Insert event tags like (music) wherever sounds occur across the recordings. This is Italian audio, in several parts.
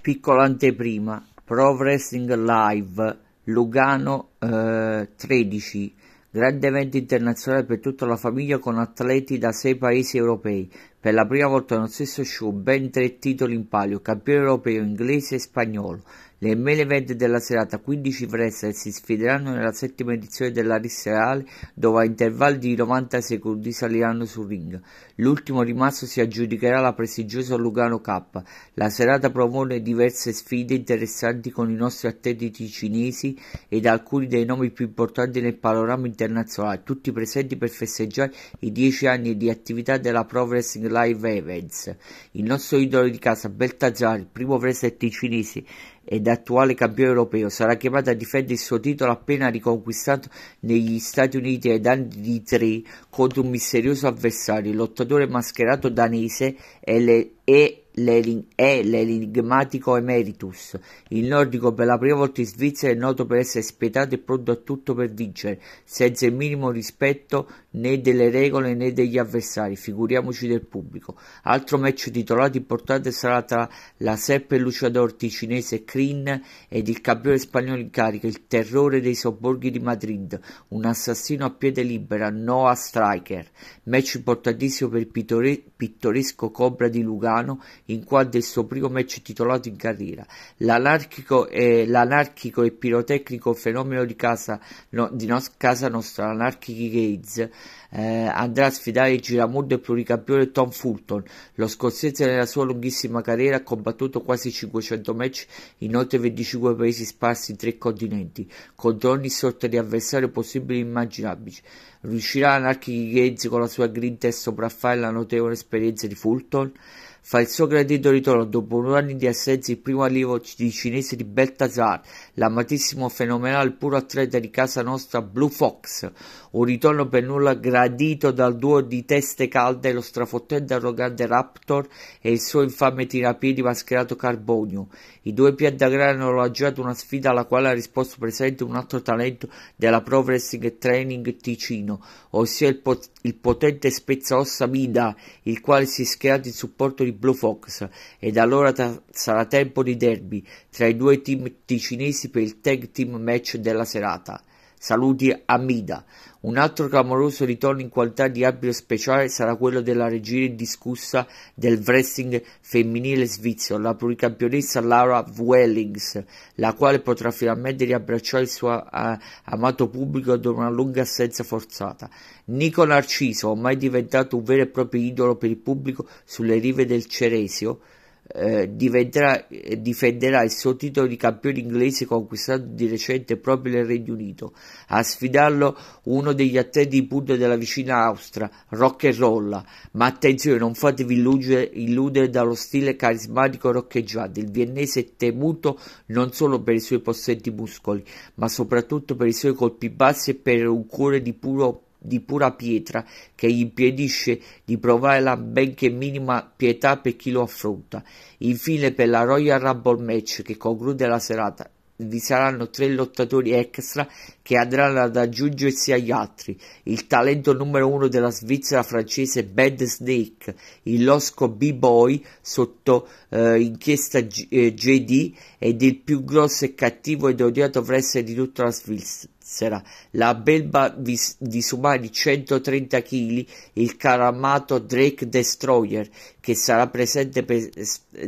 Piccola anteprima, Pro Wrestling Live, Lugano eh, 13, grande evento internazionale per tutta la famiglia con atleti da sei paesi europei. Per la prima volta nello stesso show ben tre titoli in palio, campione europeo, inglese e spagnolo. Le main event della serata 15 wrestler si sfideranno nella settima edizione della Race Reale dove a intervalli di 90 secondi saliranno sul ring. L'ultimo rimasto si aggiudicherà la prestigiosa Lugano Cup. La serata propone diverse sfide interessanti con i nostri atleti cinesi ed alcuni dei nomi più importanti nel panorama internazionale, tutti presenti per festeggiare i 10 anni di attività della Pro Wrestling Live Events. Il nostro idolo di casa Beltazar, il primo wrestler ticinese ed attuale campione europeo, sarà chiamato a difendere il suo titolo appena riconquistato negli Stati Uniti ai danni di tre contro un misterioso avversario, il lottatore mascherato danese e, le, è l'enigmatico Emeritus. Il nordico per la prima volta in Svizzera è noto per essere spietato e pronto a tutto per vincere, senza il minimo rispetto né delle regole né degli avversari, figuriamoci del pubblico. Altro match titolato importante sarà tra la Seppe Luciador ticinese Crin ed il campione spagnolo in carica, il terrore dei sobborghi di Madrid, un assassino a piede libera, Noah Striker. Match importantissimo per il pittore- pittoresco Cobra di Lugano in quanto è il suo primo match titolato in carriera. L'anarchico e, l'anarchico e pirotecnico fenomeno di casa, no, di no, casa nostra, l'Anarchic Gates, eh, andrà a sfidare il giramondo e pluricampione Tom Fulton. Lo scozzese nella sua lunghissima carriera ha combattuto quasi 500 match in oltre 25 paesi sparsi in tre continenti, contro ogni sorta di avversario possibile e immaginabile. Riuscirà Anarchic Gates con la sua grinta a sopraffare la notevole esperienza di Fulton? fa il suo gradito ritorno dopo due anni di assenza il primo allievo di cinese di Beltazar, l'amatissimo fenomenale puro atleta di casa nostra Blue Fox, un ritorno per nulla gradito dal duo di teste calde lo strafottente arrogante Raptor e il suo infame tirapiedi mascherato Carbonio. I due piantagrani hanno lanciato una sfida alla quale ha risposto presente un altro talento della Pro Wrestling Training Ticino, ossia il, pot- il potente spezzaossa Mida, il quale si è schierato in supporto di Blue Fox, ed allora ta- sarà tempo di derby tra i due team ticinesi per il tag team match della serata. Saluti a Mida. Un altro clamoroso ritorno in qualità di arbitro speciale sarà quello della regina indiscussa del wrestling femminile svizzero, la pluricampionessa Laura Wellings, la quale potrà finalmente riabbracciare il suo uh, amato pubblico dopo una lunga assenza forzata. Nico Narciso, ormai diventato un vero e proprio idolo per il pubblico sulle rive del Ceresio, eh, difenderà il suo titolo di campione inglese conquistato di recente proprio nel Regno Unito. A sfidarlo uno degli atleti di punta della vicina Austria, Rock and Roll. Ma attenzione, non fatevi illudere, illudere dallo stile carismatico roccheggiante. Il viennese è temuto non solo per i suoi possenti muscoli, ma soprattutto per i suoi colpi bassi e per un cuore di puro di pura pietra che gli impedisce di provare la benché minima pietà per chi lo affronta. Infine per la Royal Rumble match che conclude la serata vi saranno tre lottatori extra che andranno ad aggiungersi agli altri. Il talento numero uno della Svizzera francese Bad Snake, il losco B-Boy sotto eh, inchiesta G- eh, JD ed il più grosso e cattivo ed odiato wrestler di tutta la Svizzera Svizzera, la belva vis- disumani 130 kg, il caramato Drake Destroyer, che sarà presente per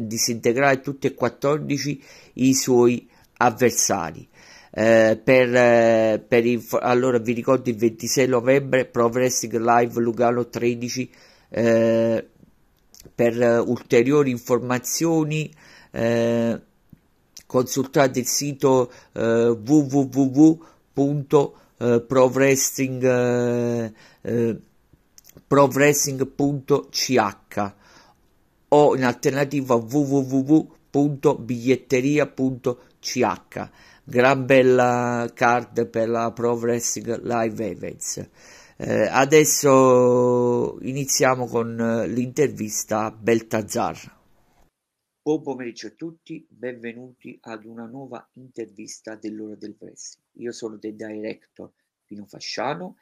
disintegrare tutti e 14 i suoi avversari. Eh, per, eh, per inf- allora vi ricordo il 26 novembre Pro Wrestling Live Lugano 13 eh, per ulteriori informazioni eh, consultate il sito eh, www punto eh, eh, eh, o in alternativa www.biglietteria.ch gran bella card per la Pro Wrestling Live Events. Eh, adesso iniziamo con l'intervista a Beltazar Buon pomeriggio a tutti, benvenuti ad una nuova intervista dell'ora del wrestling. Io sono The Director Pino Fasciano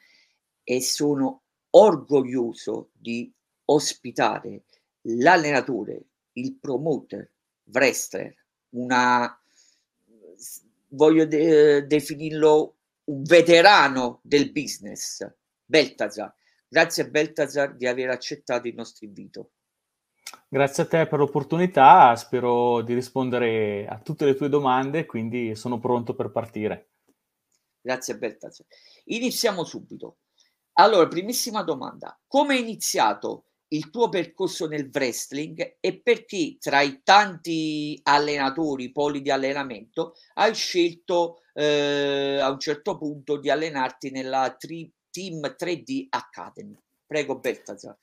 e sono orgoglioso di ospitare l'allenatore, il promoter, wrestler, una, voglio de- definirlo un veterano del business, Beltazar. Grazie a Beltazar di aver accettato il nostro invito. Grazie a te per l'opportunità, spero di rispondere a tutte le tue domande, quindi sono pronto per partire. Grazie a Beltazar. Iniziamo subito. Allora, primissima domanda, come è iniziato il tuo percorso nel wrestling e perché tra i tanti allenatori, poli di allenamento, hai scelto eh, a un certo punto di allenarti nella tri- Team 3D Academy? Prego, Bertazar.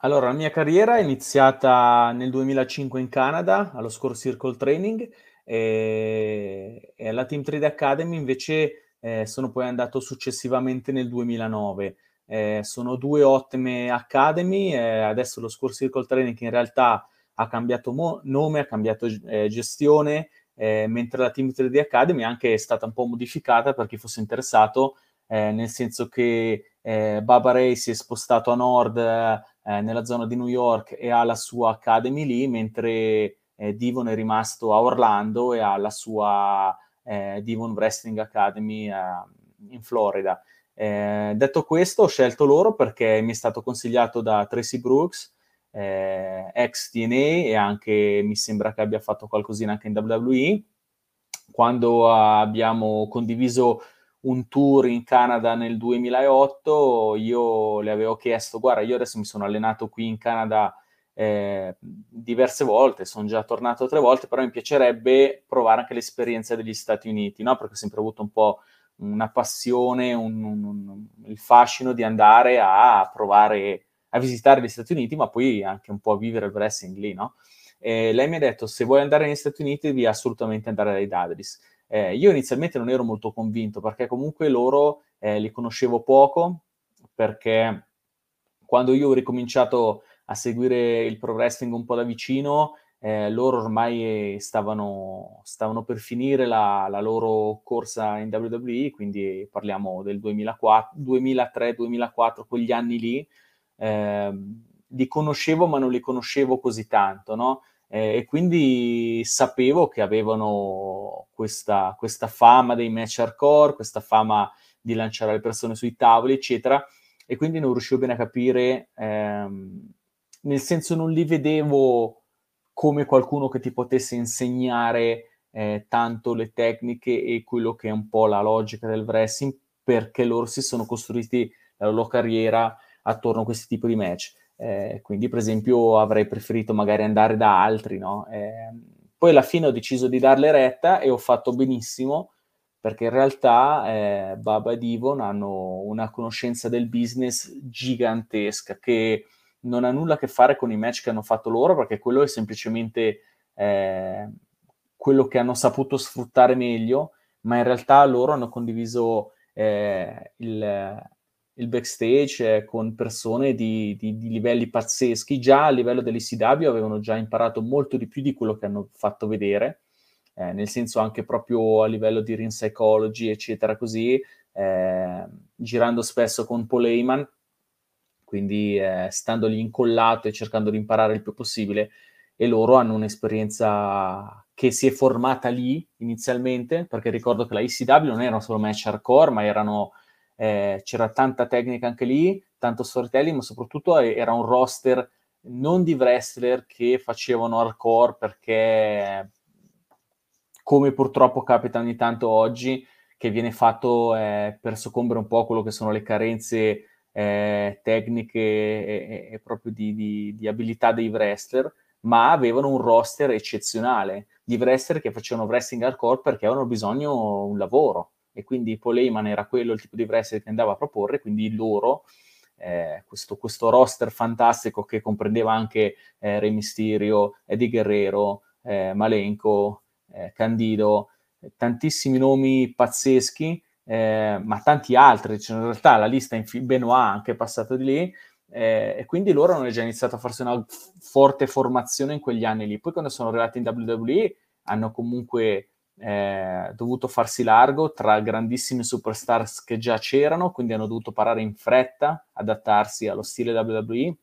Allora, la mia carriera è iniziata nel 2005 in Canada, allo Score Circle Training, e, e alla Team 3D Academy invece eh, sono poi andato successivamente nel 2009. Eh, sono due ottime academy, eh, adesso lo Score Circle Training in realtà ha cambiato mo- nome, ha cambiato eh, gestione, eh, mentre la Team 3D Academy anche è stata un po' modificata per chi fosse interessato, eh, nel senso che eh, Baba Ray si è spostato a nord nella zona di New York e ha la sua academy lì, mentre Divon è rimasto a Orlando e ha la sua Divon Wrestling Academy in Florida. Eh, detto questo, ho scelto loro perché mi è stato consigliato da Tracy Brooks, eh, ex TNA e anche mi sembra che abbia fatto qualcosina anche in WWE. Quando abbiamo condiviso un tour in Canada nel 2008, io le avevo chiesto, guarda, io adesso mi sono allenato qui in Canada eh, diverse volte, sono già tornato tre volte, però mi piacerebbe provare anche l'esperienza degli Stati Uniti, no? Perché ho sempre avuto un po' una passione, un, un, un, il fascino di andare a provare a visitare gli Stati Uniti, ma poi anche un po' a vivere il wrestling lì, no? E lei mi ha detto: se vuoi andare negli Stati Uniti, devi assolutamente andare dai Dadris. Eh, io inizialmente non ero molto convinto perché comunque loro eh, li conoscevo poco, perché quando io ho ricominciato a seguire il pro wrestling un po' da vicino, eh, loro ormai stavano, stavano per finire la, la, loro corsa in WWE, quindi parliamo del 2003-2004, quegli anni lì. Eh, li conoscevo, ma non li conoscevo così tanto, no? Eh, e quindi sapevo che avevano questa, questa fama dei match hardcore, questa fama di lanciare le persone sui tavoli, eccetera, e quindi non riuscivo bene a capire, ehm, nel senso non li vedevo come qualcuno che ti potesse insegnare eh, tanto le tecniche e quello che è un po' la logica del wrestling, perché loro si sono costruiti la loro carriera attorno a questi tipi di match. Eh, quindi, per esempio, avrei preferito magari andare da altri, no? Eh, poi alla fine ho deciso di darle retta e ho fatto benissimo perché in realtà eh, Baba e Divon hanno una conoscenza del business gigantesca che non ha nulla a che fare con i match che hanno fatto loro, perché quello è semplicemente eh, quello che hanno saputo sfruttare meglio, ma in realtà loro hanno condiviso eh, il, il, backstage eh, con persone di, di, di, livelli pazzeschi. Già a livello dell'ICW avevano già imparato molto di più di quello che hanno fatto vedere, eh, nel senso anche proprio a livello di ring psychology, eccetera, così, eh, girando spesso con Paul Heyman quindi eh, stando lì incollato e cercando di imparare il più possibile e loro hanno un'esperienza che si è formata lì inizialmente, perché ricordo che la ECW non erano solo match hardcore, ma erano, eh, c'era tanta tecnica anche lì, tanto storytelling, ma soprattutto era un roster non di wrestler che facevano hardcore perché, come purtroppo capita ogni tanto oggi, che viene fatto eh, per soccombere un po' quello che sono le carenze eh, tecniche e, e proprio di, di, di, abilità dei wrestler, ma avevano un roster eccezionale di wrestler che facevano wrestling hardcore perché avevano bisogno di un lavoro e quindi Paul era quello il tipo di wrestler che andava a proporre, quindi loro, eh, questo, questo, roster fantastico che comprendeva anche eh, Re Mysterio, Eddie Guerrero, eh, Malenko, eh, Candido, tantissimi nomi pazzeschi, eh, ma tanti altri, cioè in realtà la lista in Benoit anche è passato di lì, eh, e quindi loro hanno già iniziato a farsi una forte formazione in quegli anni lì. Poi quando sono arrivati in WWE hanno comunque eh, dovuto farsi largo tra grandissimi superstars che già c'erano, quindi hanno dovuto parare in fretta, adattarsi allo stile WWE,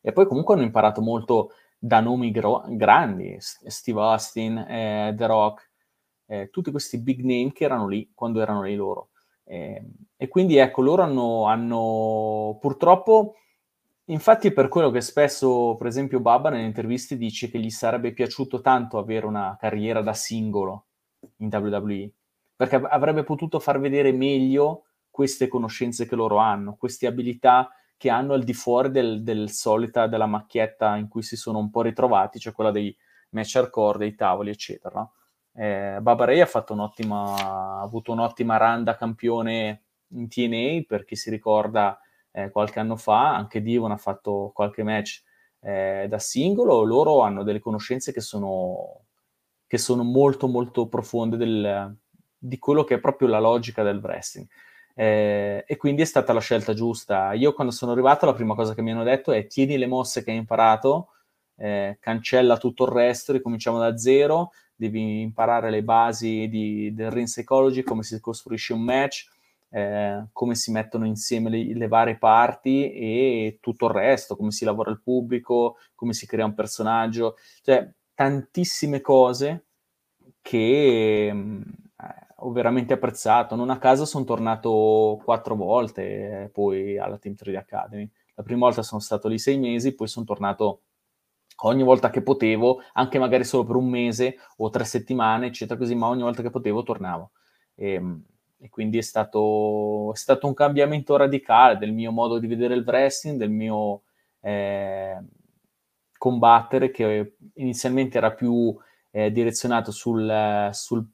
e poi comunque hanno imparato molto da nomi gro- grandi, Steve Austin, eh, The Rock, eh, tutti questi big name che erano lì quando erano lì loro. Eh, e quindi ecco, loro hanno, hanno purtroppo, infatti è per quello che spesso, per esempio, Baba nelle interviste dice che gli sarebbe piaciuto tanto avere una carriera da singolo in WWE, perché avrebbe potuto far vedere meglio queste conoscenze che loro hanno, queste abilità che hanno al di fuori del, del solita, della macchietta in cui si sono un po' ritrovati, cioè quella dei match hardcore, dei tavoli, eccetera. Eh, Babarei ha, ha avuto un'ottima run da campione in TNA, per chi si ricorda eh, qualche anno fa, anche Divon ha fatto qualche match eh, da singolo, loro hanno delle conoscenze che sono, che sono molto molto profonde del, di quello che è proprio la logica del wrestling. Eh, e quindi è stata la scelta giusta. Io quando sono arrivato la prima cosa che mi hanno detto è tieni le mosse che hai imparato, eh, cancella tutto il resto, ricominciamo da zero, devi imparare le basi di, del ring psychology, come si costruisce un match, eh, come si mettono insieme le, le, varie parti e tutto il resto, come si lavora il pubblico, come si crea un personaggio, cioè tantissime cose che mh, ho veramente apprezzato. Non a caso sono tornato quattro volte eh, poi alla Team 3D Academy. La prima volta sono stato lì sei mesi, poi sono tornato ogni volta che potevo, anche magari solo per un mese o tre settimane, eccetera, così, ma ogni volta che potevo tornavo. E, ehm, e quindi è stato, è stato, un cambiamento radicale del mio modo di vedere il wrestling, del mio eh, combattere, che inizialmente era più eh, direzionato sul, sul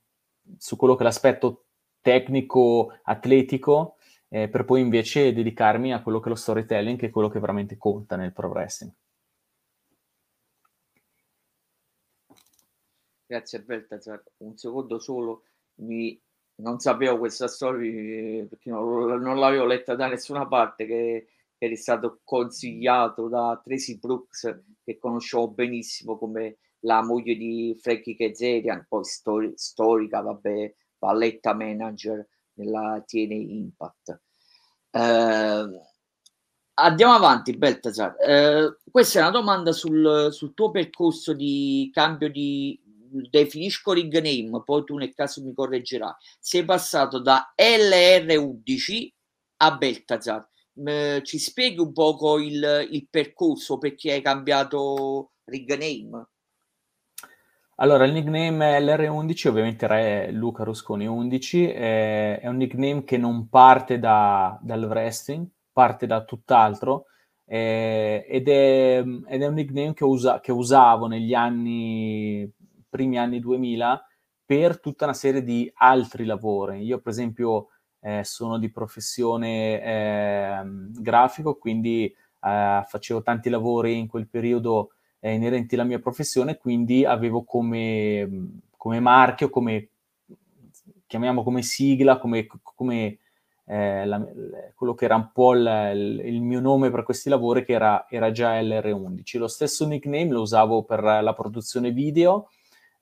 su quello che è l'aspetto tecnico-atletico, eh, per poi invece dedicarmi a quello che è lo storytelling, che è quello che veramente conta nel pro wrestling. Grazie Alberta, un secondo solo, mi... non sapevo questa storia perché non, non l'avevo letta da nessuna parte, che, eri stato consigliato da Tracy Brooks, che conoscevo benissimo come la moglie di Frankie Kazarian, poi stori- storica, vabbè, valletta manager nella TNA Impact. Eh, andiamo avanti, Beltasar. Eh, questa è una domanda sul, sul, tuo percorso di cambio di definisco ring name, poi tu nel caso mi correggerai. Sei passato da LR11 a Beltazar. Eh, ci spieghi un poco il, il percorso perché hai cambiato ring name? Allora, il nickname LR11 ovviamente è Luca Rusconi 11, è, è un nickname che non parte da, dal wrestling, parte da tutt'altro eh, ed, è, ed, è, un nickname che, usa, che, usavo negli anni, primi anni 2000 per tutta una serie di altri lavori. Io per esempio eh, sono di professione eh, grafico, quindi eh, facevo tanti lavori in quel periodo eh, inerenti alla mia professione, quindi avevo come, come marchio, come chiamiamo come sigla, come, come eh, la, quello che era un po' il, il, mio nome per questi lavori, che era, era, già LR11. Lo stesso nickname lo usavo per la produzione video,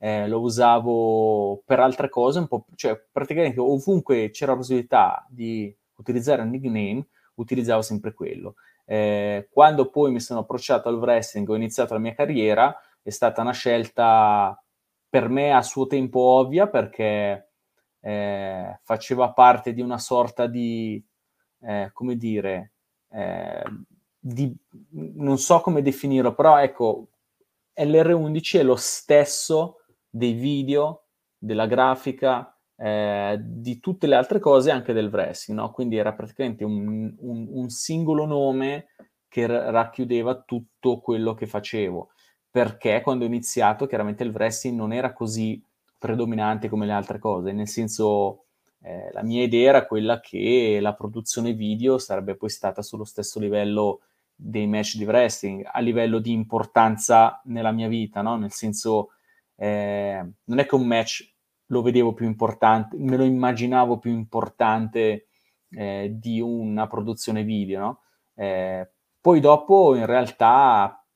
eh, lo usavo per altre cose, un po', cioè praticamente ovunque c'era possibilità di utilizzare un nickname, utilizzavo sempre quello. Eh, quando poi mi sono approcciato al wrestling, ho iniziato la mia carriera, è stata una scelta per me a suo tempo ovvia perché eh, faceva parte di una sorta di, eh, come dire, eh, di, non so come definirlo, però ecco, LR11 è lo stesso dei video, della grafica, eh, di tutte le altre cose anche del wrestling, no? quindi era praticamente un, un, un singolo nome che r- racchiudeva tutto quello che facevo, perché quando ho iniziato chiaramente il wrestling non era così predominante come le altre cose, nel senso eh, la mia idea era quella che la produzione video sarebbe poi stata sullo stesso livello dei match di wrestling, a livello di importanza nella mia vita, no? nel senso eh, non è che un match lo vedevo più importante, me lo immaginavo più importante eh, di una produzione video, no? eh, poi dopo, in realtà,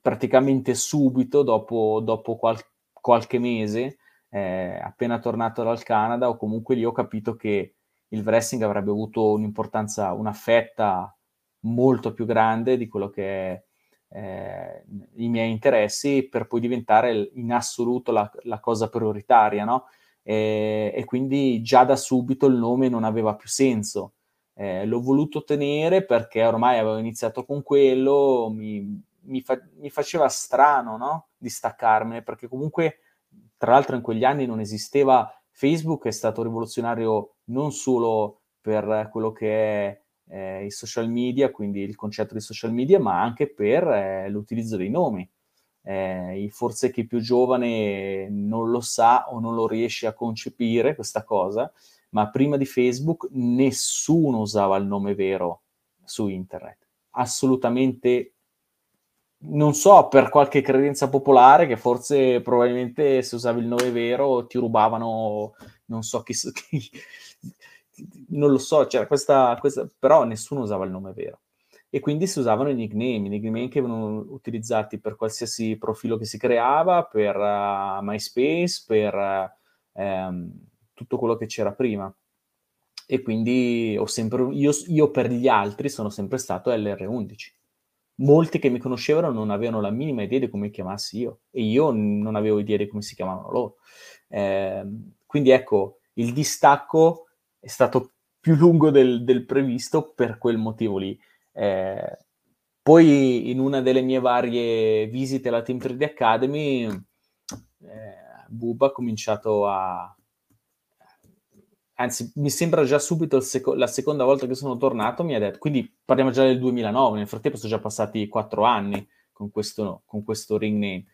praticamente subito, dopo, dopo qual- qualche mese, eh, appena tornato dal Canada, o comunque lì ho capito che il wrestling avrebbe avuto un'importanza, una fetta molto più grande di quello che è eh, i miei interessi per poi diventare in assoluto la, la cosa prioritaria, no? E, e, quindi già da subito il nome non aveva più senso. Eh, l'ho voluto tenere perché ormai avevo iniziato con quello, mi, mi, fa, mi faceva strano no? distaccarmene perché comunque tra l'altro in quegli anni non esisteva Facebook, è stato rivoluzionario non solo per quello che è eh, i social media, quindi il concetto di social media, ma anche per eh, l'utilizzo dei nomi. Eh, forse chi più giovane non lo sa o non lo riesce a concepire questa cosa, ma prima di Facebook nessuno usava il nome vero su internet. Assolutamente non so, per qualche credenza popolare che forse probabilmente se usavi il nome vero ti rubavano, non so chi, (laughs) chi non lo so, c'era questa, questa, però nessuno usava il nome vero. E quindi si usavano i nickname, i nickname che venivano utilizzati per qualsiasi profilo che si creava, per uh, MySpace, per uh, tutto quello che c'era prima. E quindi ho sempre, io, io per gli altri sono sempre stato LR11 molti che mi conoscevano non avevano la minima idea di come chiamassi io e io non avevo idea di come si chiamavano loro. Eh, quindi ecco, il distacco è stato più lungo del, del previsto per quel motivo lì. Eh, poi in una delle mie varie visite alla Team 3D Academy, eh, Buba ha cominciato a... Anzi, mi sembra già subito seco- la seconda volta che sono tornato, mi ha detto, quindi parliamo già del 2009, nel frattempo sono già passati quattro anni con questo, con questo ring name.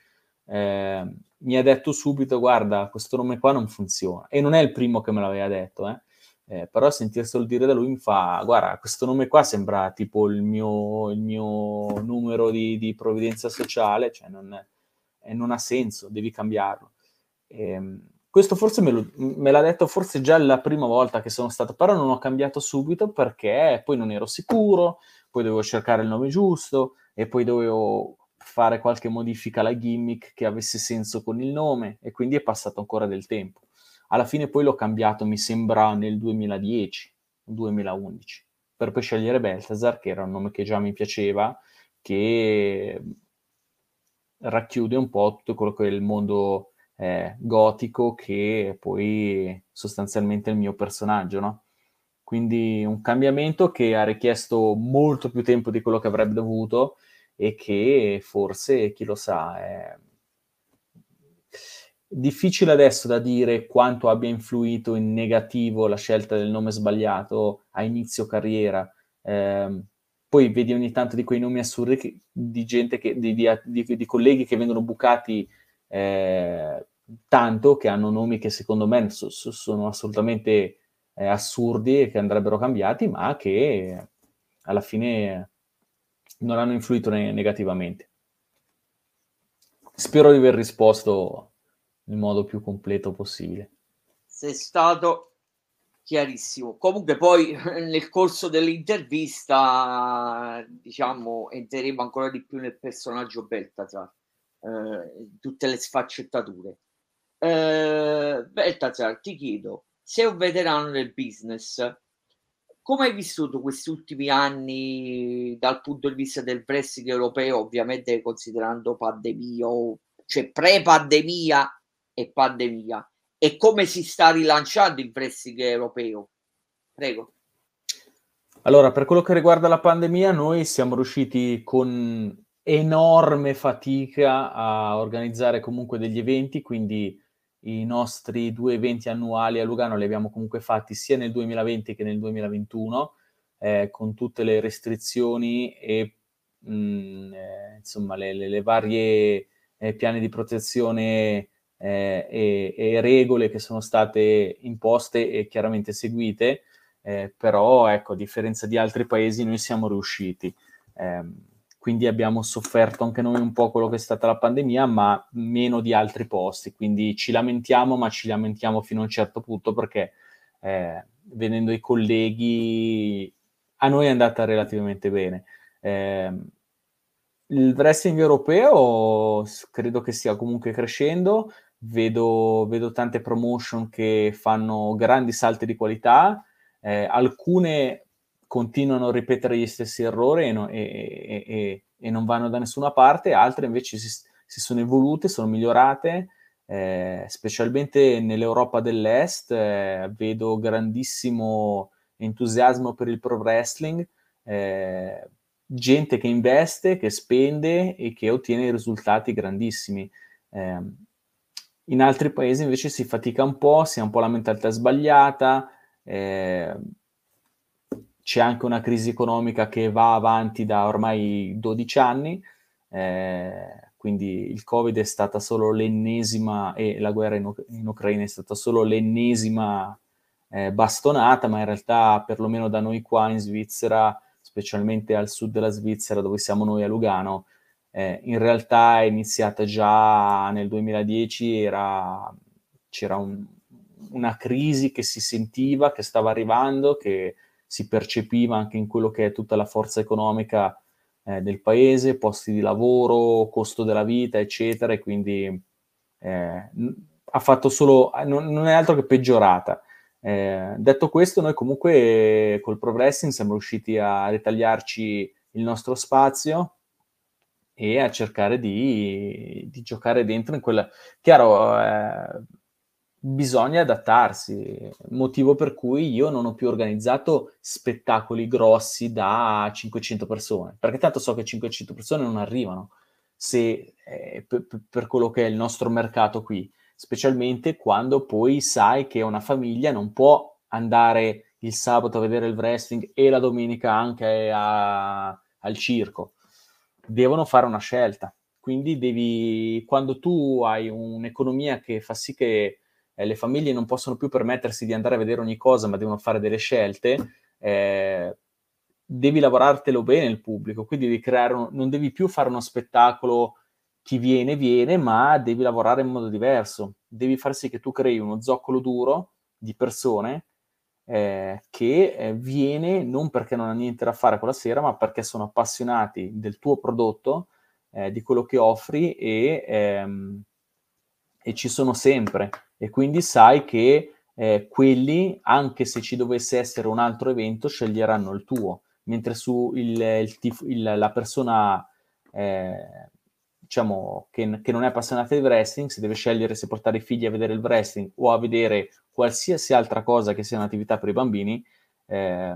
Eh, mi ha detto subito, guarda, questo nome qua non funziona. E non è il primo che me l'aveva detto, eh eh, però sentirselo dire da lui mi fa, guarda, questo nome qua sembra tipo il mio, il mio numero di, di, provvidenza sociale, cioè non, eh, non, ha senso, devi cambiarlo. E, ehm, questo forse me, lo, me, l'ha detto forse già la prima volta che sono stato, però non ho cambiato subito perché poi non ero sicuro, poi dovevo cercare il nome giusto e poi dovevo fare qualche modifica alla gimmick che avesse senso con il nome e quindi è passato ancora del tempo. Alla fine poi l'ho cambiato, mi sembra, nel 2010, 2011, per poi scegliere Balthazar, che era un nome che già mi piaceva, che racchiude un po' tutto quello che è il mondo eh, gotico, che è poi sostanzialmente il mio personaggio, no? Quindi un cambiamento che ha richiesto molto più tempo di quello che avrebbe dovuto e che forse, chi lo sa, è difficile adesso da dire quanto abbia influito in negativo la scelta del nome sbagliato a inizio carriera. Eh, poi vedi ogni tanto di quei nomi assurdi che, di gente che, di, di, di, colleghi che vengono bucati eh, tanto, che hanno nomi che secondo me so, so, sono assolutamente eh, assurdi e che andrebbero cambiati, ma che alla fine non hanno influito ne- negativamente. Spero di aver risposto nel modo più completo possibile. Sei stato chiarissimo. Comunque poi (laughs) nel corso dell'intervista diciamo entreremo ancora di più nel personaggio Beltazar, eh, tutte le sfaccettature. Eh, Beltazar, ti chiedo, sei un veterano del business, come hai vissuto questi ultimi anni dal punto di vista del wrestling europeo, ovviamente considerando pandemia o cioè pre-pandemia e pandemia e come si sta rilanciando il wrestling europeo. Prego. Allora, per quello che riguarda la pandemia, noi siamo riusciti con enorme fatica a organizzare comunque degli eventi, quindi i nostri due eventi annuali a Lugano li abbiamo comunque fatti sia nel 2020 che nel 2021, eh, con tutte le restrizioni e mh, mm, eh, insomma le, le, le varie eh, piani di protezione eh, e, e, regole che sono state imposte e chiaramente seguite, eh, però ecco, a differenza di altri paesi noi siamo riusciti. Eh, quindi abbiamo sofferto anche noi un po' quello che è stata la pandemia, ma meno di altri posti. Quindi ci lamentiamo, ma ci lamentiamo fino a un certo punto perché eh, vedendo i colleghi a noi è andata relativamente bene. Eh, il wrestling europeo credo che stia comunque crescendo, vedo, vedo tante promotion che fanno grandi salti di qualità, eh, alcune continuano a ripetere gli stessi errori e, no, e, e, e, non vanno da nessuna parte, altre invece si, si sono evolute, sono migliorate, eh, specialmente nell'Europa dell'Est eh, vedo grandissimo entusiasmo per il pro wrestling, eh, gente che investe, che spende e che ottiene risultati grandissimi. In altri paesi invece si fatica un po', si ha un po' la mentalità sbagliata, eh, c'è anche una crisi economica che va avanti da ormai 12 anni, eh, quindi il Covid è stata solo l'ennesima e la guerra in, in Ucraina è stata solo l'ennesima eh, bastonata, ma in realtà perlomeno da noi qua in Svizzera, specialmente al sud della Svizzera dove siamo noi a Lugano, eh, in realtà è iniziata già nel 2010, era, c'era un, una crisi che si sentiva, che stava arrivando, che si percepiva anche in quello che è tutta la forza economica eh, del paese, posti di lavoro, costo della vita, eccetera, e quindi eh, ha fatto solo, non, non, è altro che peggiorata. Eh, detto questo, noi comunque col progressing siamo riusciti a ritagliarci il nostro spazio e a cercare di, di giocare dentro in quella... Chiaro, eh, bisogna adattarsi, motivo per cui io non ho più organizzato spettacoli grossi da 500 persone, perché tanto so che 500 persone non arrivano se, eh, per, per quello che è il nostro mercato qui, specialmente quando poi sai che una famiglia non può andare il sabato a vedere il wrestling e la domenica anche a, al circo, devono fare una scelta. Quindi devi, quando tu hai un'economia che fa sì che eh, le famiglie non possono più permettersi di andare a vedere ogni cosa, ma devono fare delle scelte, eh, devi lavorartelo bene il pubblico, quindi devi creare un, non devi più fare uno spettacolo chi viene viene, ma devi lavorare in modo diverso, devi far sì che tu crei uno zoccolo duro di persone eh, che eh, viene non perché non ha niente da fare quella sera, ma perché sono appassionati del tuo prodotto, eh, di quello che offri e, ehm, e ci sono sempre. E quindi sai che eh, quelli, anche se ci dovesse essere un altro evento, sceglieranno il tuo, mentre su il, il tif- il, la persona eh, diciamo che, che, non è appassionata di wrestling, se deve scegliere se portare i figli a vedere il wrestling o a vedere qualsiasi altra cosa che sia un'attività per i bambini, eh,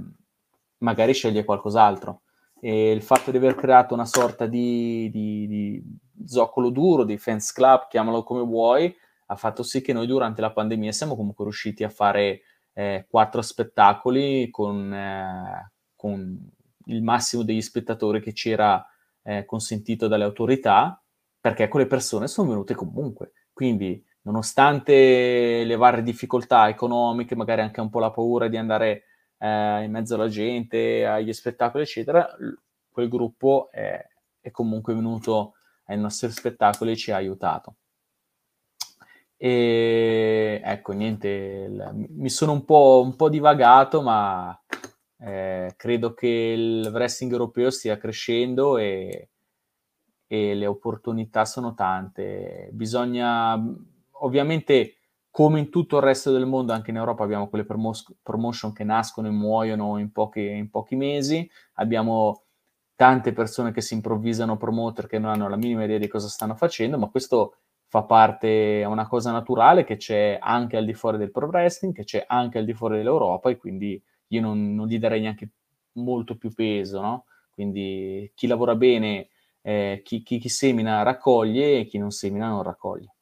magari sceglie qualcos'altro. E il fatto di aver creato una sorta di, di, di zoccolo duro, di fans club, chiamalo come vuoi, ha fatto sì che noi durante la pandemia siamo comunque riusciti a fare eh, quattro spettacoli con, eh, con, il massimo degli spettatori che ci era eh, consentito dalle autorità, perché quelle persone sono venute comunque. Quindi, nonostante le varie difficoltà economiche, magari anche un po' la paura di andare eh, in mezzo alla gente, agli spettacoli, eccetera, quel gruppo è, è comunque venuto ai nostri spettacoli e ci ha aiutato. E ecco, niente, il, mi sono un po', un po divagato, ma eh, credo che il wrestling europeo stia crescendo e, e le opportunità sono tante. Bisogna, ovviamente, come in tutto il resto del mondo, anche in Europa abbiamo quelle promos- promotion che nascono e muoiono in pochi, in pochi mesi. Abbiamo tante persone che si improvvisano promoter che non hanno la minima idea di cosa stanno facendo, ma questo fa parte, è una cosa naturale che c'è anche al di fuori del pro wrestling, che c'è anche al di fuori dell'Europa e quindi io non, non gli darei neanche molto più peso, no? Quindi chi lavora bene, eh, chi, chi, chi semina raccoglie e chi non semina non raccoglie.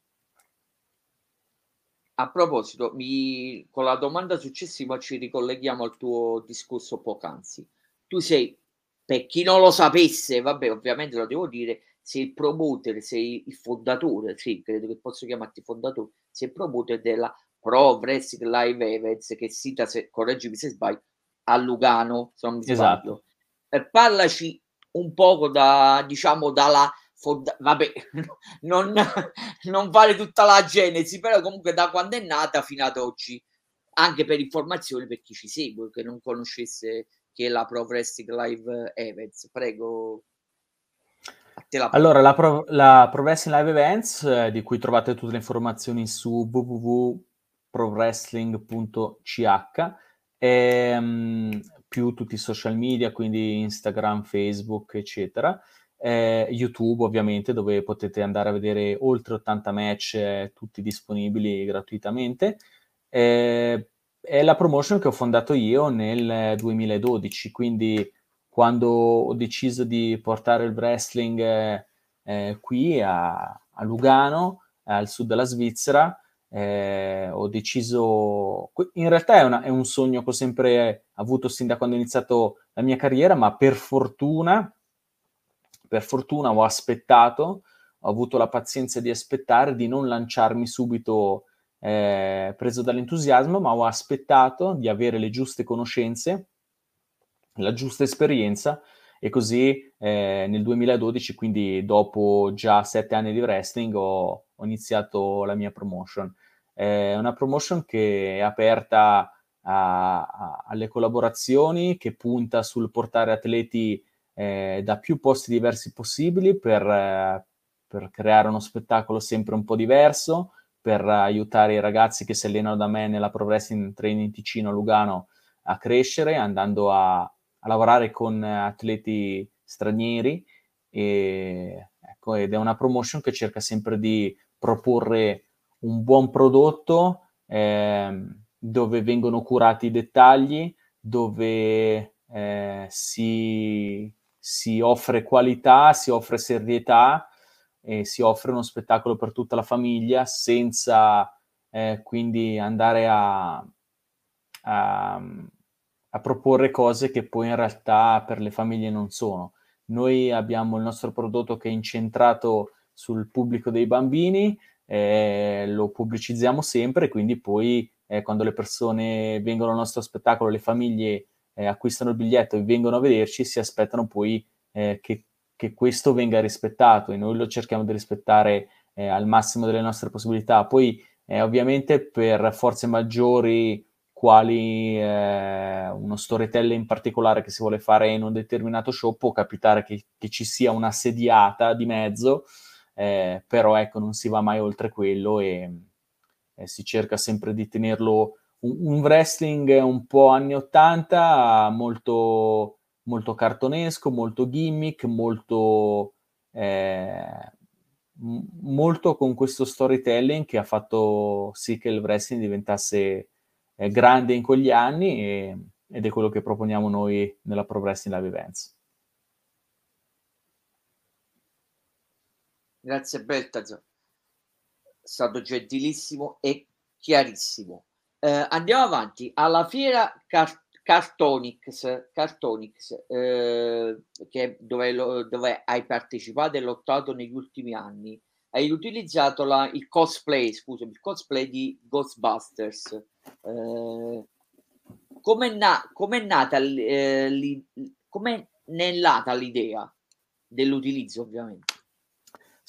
A proposito, mi, con la domanda successiva ci ricolleghiamo al tuo discorso poc'anzi. Tu sei, per chi non lo sapesse, vabbè, ovviamente lo devo dire, sei il promoter, sei il fondatore, sì, credo che posso chiamarti fondatore, sei il promoter della Pro Wrestling Live Events che si sita, se, correggimi se sbaglio, a Lugano, se non mi sbaglio. Esatto. Eh, parlaci un poco da, diciamo, dalla fonda- vabbè, (laughs) non, non vale tutta la genesi, però comunque da quando è nata fino ad oggi, anche per informazioni per chi ci segue, che non conoscesse che è la Pro Wrestling Live Events. Prego. La allora, la, Pro, la Pro Wrestling Live Events, eh, di cui trovate tutte le informazioni su www.prowrestling.ch, ehm, più tutti i social media, quindi Instagram, Facebook, eccetera. Eh, YouTube ovviamente dove potete andare a vedere oltre 80 match eh, tutti disponibili gratuitamente. Eh, è la promotion che ho fondato io nel 2012, quindi quando ho deciso di portare il wrestling eh, eh, qui a, a, Lugano, al sud della Svizzera, eh, ho deciso, in realtà è, una, è, un sogno che ho sempre avuto sin da quando ho iniziato la mia carriera, ma per fortuna, per fortuna ho aspettato, ho avuto la pazienza di aspettare, di non lanciarmi subito eh, preso dall'entusiasmo, ma ho aspettato di avere le giuste conoscenze, la giusta esperienza e così eh, nel 2012, quindi dopo già sette anni di wrestling, ho, ho iniziato la mia promotion. È una promotion che è aperta a, a, alle collaborazioni, che punta sul portare atleti eh, da più posti diversi possibili per, eh, per creare uno spettacolo sempre un po' diverso, per aiutare i ragazzi che si allenano da me nella Pro Training Ticino Lugano a crescere, andando a, a lavorare con atleti stranieri. E, ecco, ed è una promotion che cerca sempre di proporre un buon prodotto eh, dove vengono curati i dettagli, dove eh, si, si offre qualità, si offre serietà e si offre uno spettacolo per tutta la famiglia senza eh, quindi andare a, a, a, proporre cose che poi in realtà per le famiglie non sono. Noi abbiamo il nostro prodotto che è incentrato sul pubblico dei bambini, eh, lo pubblicizziamo sempre, quindi poi eh, quando le persone vengono al nostro spettacolo, le famiglie eh, acquistano il biglietto e vengono a vederci, si aspettano poi eh, che che questo venga rispettato e noi lo cerchiamo di rispettare eh, al massimo delle nostre possibilità. Poi eh, ovviamente per forze maggiori quali eh, uno storytelling in particolare che si vuole fare in un determinato show può capitare che, che ci sia una sediata di mezzo, eh, però ecco non si va mai oltre quello e, e si cerca sempre di tenerlo un, wrestling un po' anni 80 molto molto cartonesco, molto gimmick, molto, eh, molto con questo storytelling che ha fatto sì che il wrestling diventasse eh, grande in quegli anni e, ed è quello che proponiamo noi nella Pro Wrestling Live Events. Grazie Beltaz, è stato gentilissimo e chiarissimo. Eh, andiamo avanti. Alla fiera Car- Cartonix, Cartonix eh, che dove, lo, dove, hai partecipato e lottato negli ultimi anni, hai utilizzato la, il cosplay, scusami, il cosplay di Ghostbusters. Eh, come na, è nata, eh, li, come è nata l'idea dell'utilizzo, ovviamente?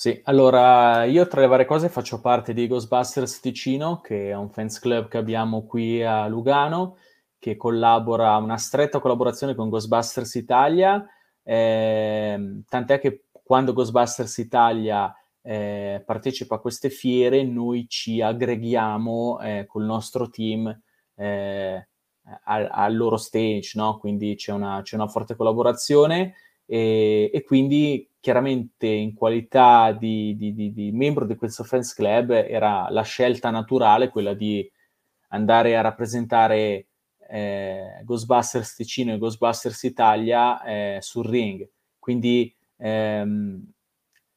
Sì, allora io tra le varie cose faccio parte di Ghostbusters Ticino, che è un fans club che abbiamo qui a Lugano che collabora, una stretta collaborazione con Ghostbusters Italia, eh, tant'è che quando Ghostbusters Italia eh, partecipa a queste fiere, noi ci aggreghiamo eh, col nostro team eh, al, loro stage, no? quindi c'è una, c'è una forte collaborazione e, e, quindi chiaramente in qualità di, di, di, di membro di questo fans club era la scelta naturale quella di andare a rappresentare eh, Ghostbusters Ticino e Ghostbusters Italia eh, sul ring. Quindi ehm,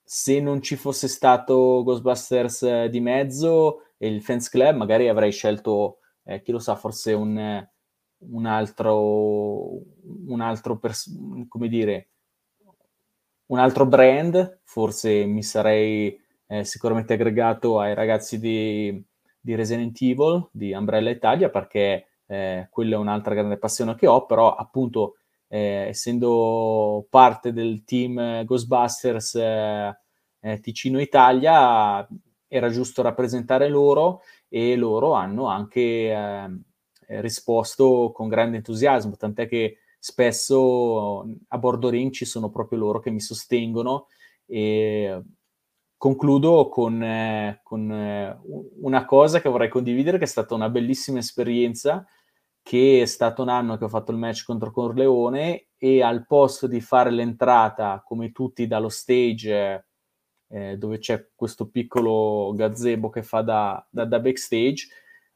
se non ci fosse stato Ghostbusters di mezzo e il Fans Club, magari avrei scelto, eh, chi lo sa, forse un, un altro, un altro pers- come dire, un altro brand, forse mi sarei eh, sicuramente aggregato ai ragazzi di, di Resident Evil, di Umbrella Italia, perché eh, quella è un'altra grande passione che ho, però appunto eh, essendo parte del team Ghostbusters eh, eh, Ticino Italia era giusto rappresentare loro e loro hanno anche ehm, risposto con grande entusiasmo, tant'è che spesso a bordo ring ci sono proprio loro che mi sostengono e concludo con, eh, con eh, una cosa che vorrei condividere che è stata una bellissima esperienza che è stato un anno che ho fatto il match contro Corleone e al posto di fare l'entrata come tutti dallo stage eh, dove c'è questo piccolo gazebo che fa da, da, da, backstage,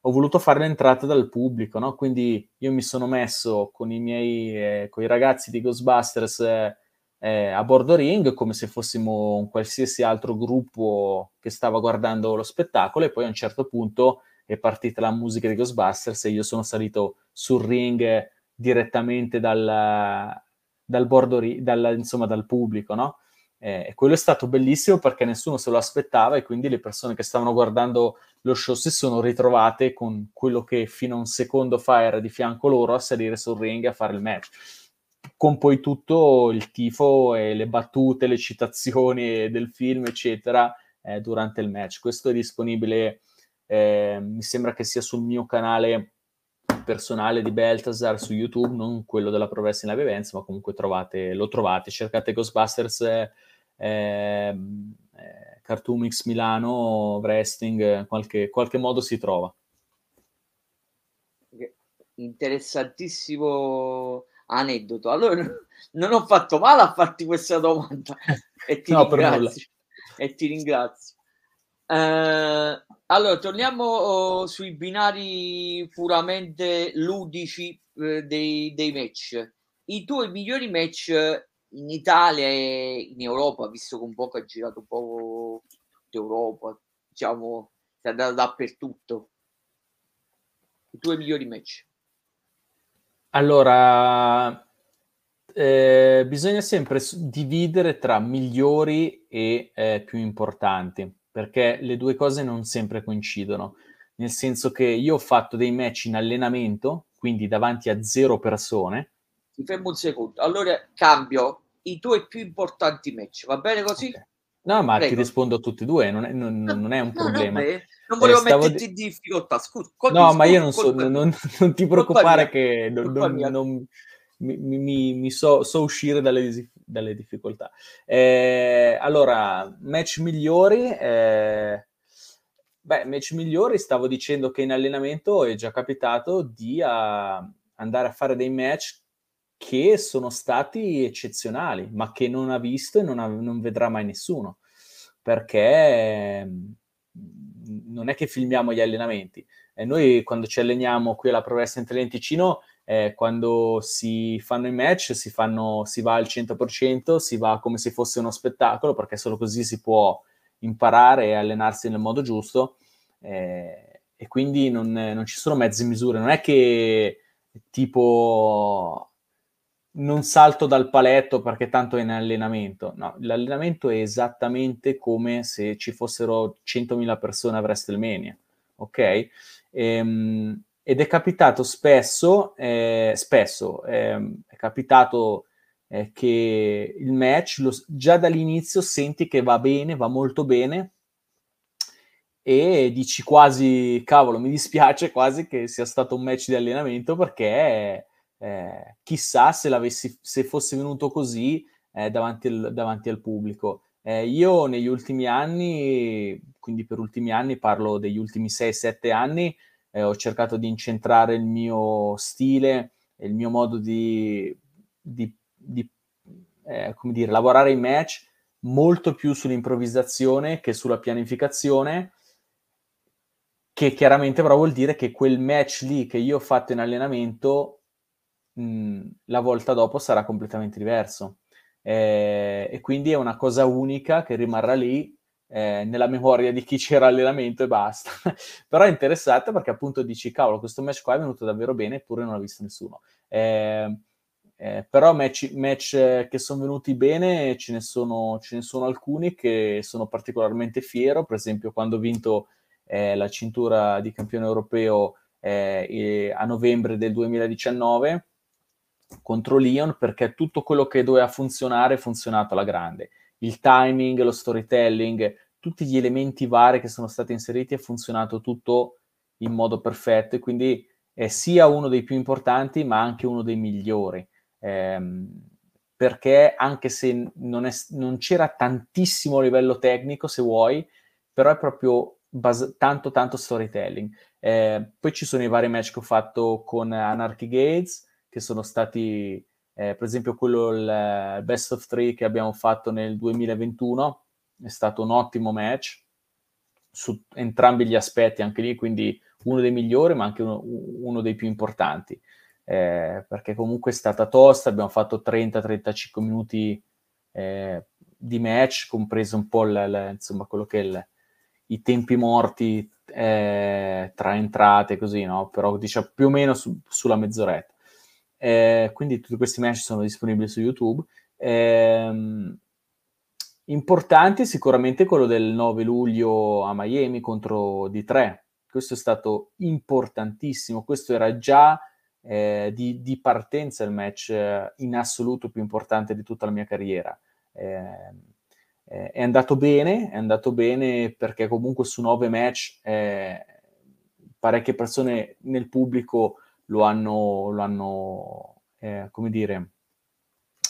ho voluto fare l'entrata dal pubblico, no? quindi io mi sono messo con i miei eh, con i ragazzi di Ghostbusters eh, eh, a bordo ring come se fossimo un qualsiasi altro gruppo che stava guardando lo spettacolo e poi a un certo punto è partita la musica di Ghostbusters e io sono salito sul ring direttamente dal, dal bordo, dal, insomma, dal pubblico, no? Eh, e quello è stato bellissimo perché nessuno se lo aspettava e quindi le persone che stavano guardando lo show si sono ritrovate con quello che fino a un secondo fa era di fianco loro a salire sul ring a fare il match. Con poi tutto il tifo e le battute, le citazioni del film, eccetera, eh, durante il match. Questo è disponibile eh, mi sembra che sia sul mio canale personale di Beltasar su YouTube, non quello della Pro Wrestling Live Events, ma comunque trovate, lo trovate, cercate Ghostbusters eh, eh, Cartoon Milano, Wrestling, qualche, qualche modo si trova. Interessantissimo aneddoto. Allora, (laughs) non ho fatto male a farti questa domanda (laughs) e ti no, ringrazio. E ti ringrazio. Eh, allora, torniamo oh, sui binari puramente ludici eh, dei, dei, match. I tuoi migliori match in Italia e in Europa, visto che un po' che ha girato un po' d'Europa, diciamo, è andato dappertutto. I tuoi migliori match. Allora, eh, bisogna sempre dividere tra migliori e eh, più importanti perché le due cose non sempre coincidono. Nel senso che io ho fatto dei match in allenamento, quindi davanti a zero persone. Ti fermo un secondo. Allora cambio i tuoi più importanti match, va bene così? Okay. No, ma Prego. ti rispondo a tutti e due, non è, non, non è un no, problema. No, non volevo eh, metterti in difficoltà, scusa. No, ma io non, so, non, non ti preoccupare che non, mi, mi, mi so, so, uscire dalle, dalle difficoltà. Eh, allora, match migliori. Eh, beh, match migliori, stavo dicendo che in allenamento è già capitato di a, ah, andare a fare dei match che sono stati eccezionali, ma che non ha visto e non, ha, non vedrà mai nessuno, perché mm, non è che filmiamo gli allenamenti. E noi quando ci alleniamo qui alla Pro Wrestling Ticino eh, quando si fanno i match si, fanno, si va al 100%, si va come se fosse uno spettacolo, perché solo così si può imparare e allenarsi nel modo giusto. Eh, e quindi non, non, ci sono mezze misure, non è che tipo non salto dal paletto perché tanto è in allenamento, no, l'allenamento è esattamente come se ci fossero 100.000 persone a WrestleMania, ok? Ehm, ed è capitato spesso, eh, spesso eh, è capitato eh, che il match lo, già dall'inizio senti che va bene, va molto bene e dici quasi, cavolo, mi dispiace quasi che sia stato un match di allenamento perché eh, chissà se, se fosse venuto così eh, davanti al, davanti, al, pubblico. Eh, io negli ultimi anni, quindi per ultimi anni parlo degli ultimi 6-7 anni, eh, ho cercato di incentrare il mio stile e il mio modo di, di, di eh, come dire, lavorare in match molto più sull'improvvisazione che sulla pianificazione, che chiaramente però vuol dire che quel match lì che io ho fatto in allenamento la volta dopo sarà completamente diverso. Eh, e quindi è una cosa unica che rimarrà lì eh, nella memoria di chi c'era allenamento e basta. (laughs) Però è interessante perché appunto dici, cavolo, questo match qua è venuto davvero bene eppure non l'ha visto nessuno. Eh, eh, però match, match, che sono venuti bene ce ne, sono, ce ne, sono, alcuni che sono particolarmente fiero, per esempio quando ho vinto eh, la cintura di campione europeo eh, a novembre del 2019 contro Lyon perché tutto quello che doveva funzionare è funzionato alla grande il timing, lo storytelling, tutti gli elementi vari che sono stati inseriti è funzionato tutto in modo perfetto e quindi è sia uno dei più importanti ma anche uno dei migliori. Ehm, perché anche se non, è, non, c'era tantissimo livello tecnico, se vuoi, però è proprio bas- tanto tanto storytelling. Eh, poi ci sono i vari match che ho fatto con Anarchy Gates, che sono stati, eh, per esempio, quello il Best of Three che abbiamo fatto nel 2021, è stato un ottimo match su entrambi gli aspetti, anche lì, quindi uno dei migliori, ma anche uno, uno dei più importanti. Eh, perché comunque è stata tosta, abbiamo fatto 30-35 minuti eh, di match, compreso un po' l, l, insomma, quello che è il, i tempi morti eh, tra entrate, così, no? Però diciamo più o meno su, sulla mezz'oretta. Eh, quindi tutti questi match sono disponibili su YouTube. Eh, importante sicuramente quello del 9 luglio a Miami contro D3. Questo è stato importantissimo. Questo era già eh, di, di, partenza il match eh, in assoluto più importante di tutta la mia carriera. Eh, eh, è andato bene, è andato bene perché comunque su nove match eh, parecchie persone nel pubblico lo hanno, lo hanno eh, come dire,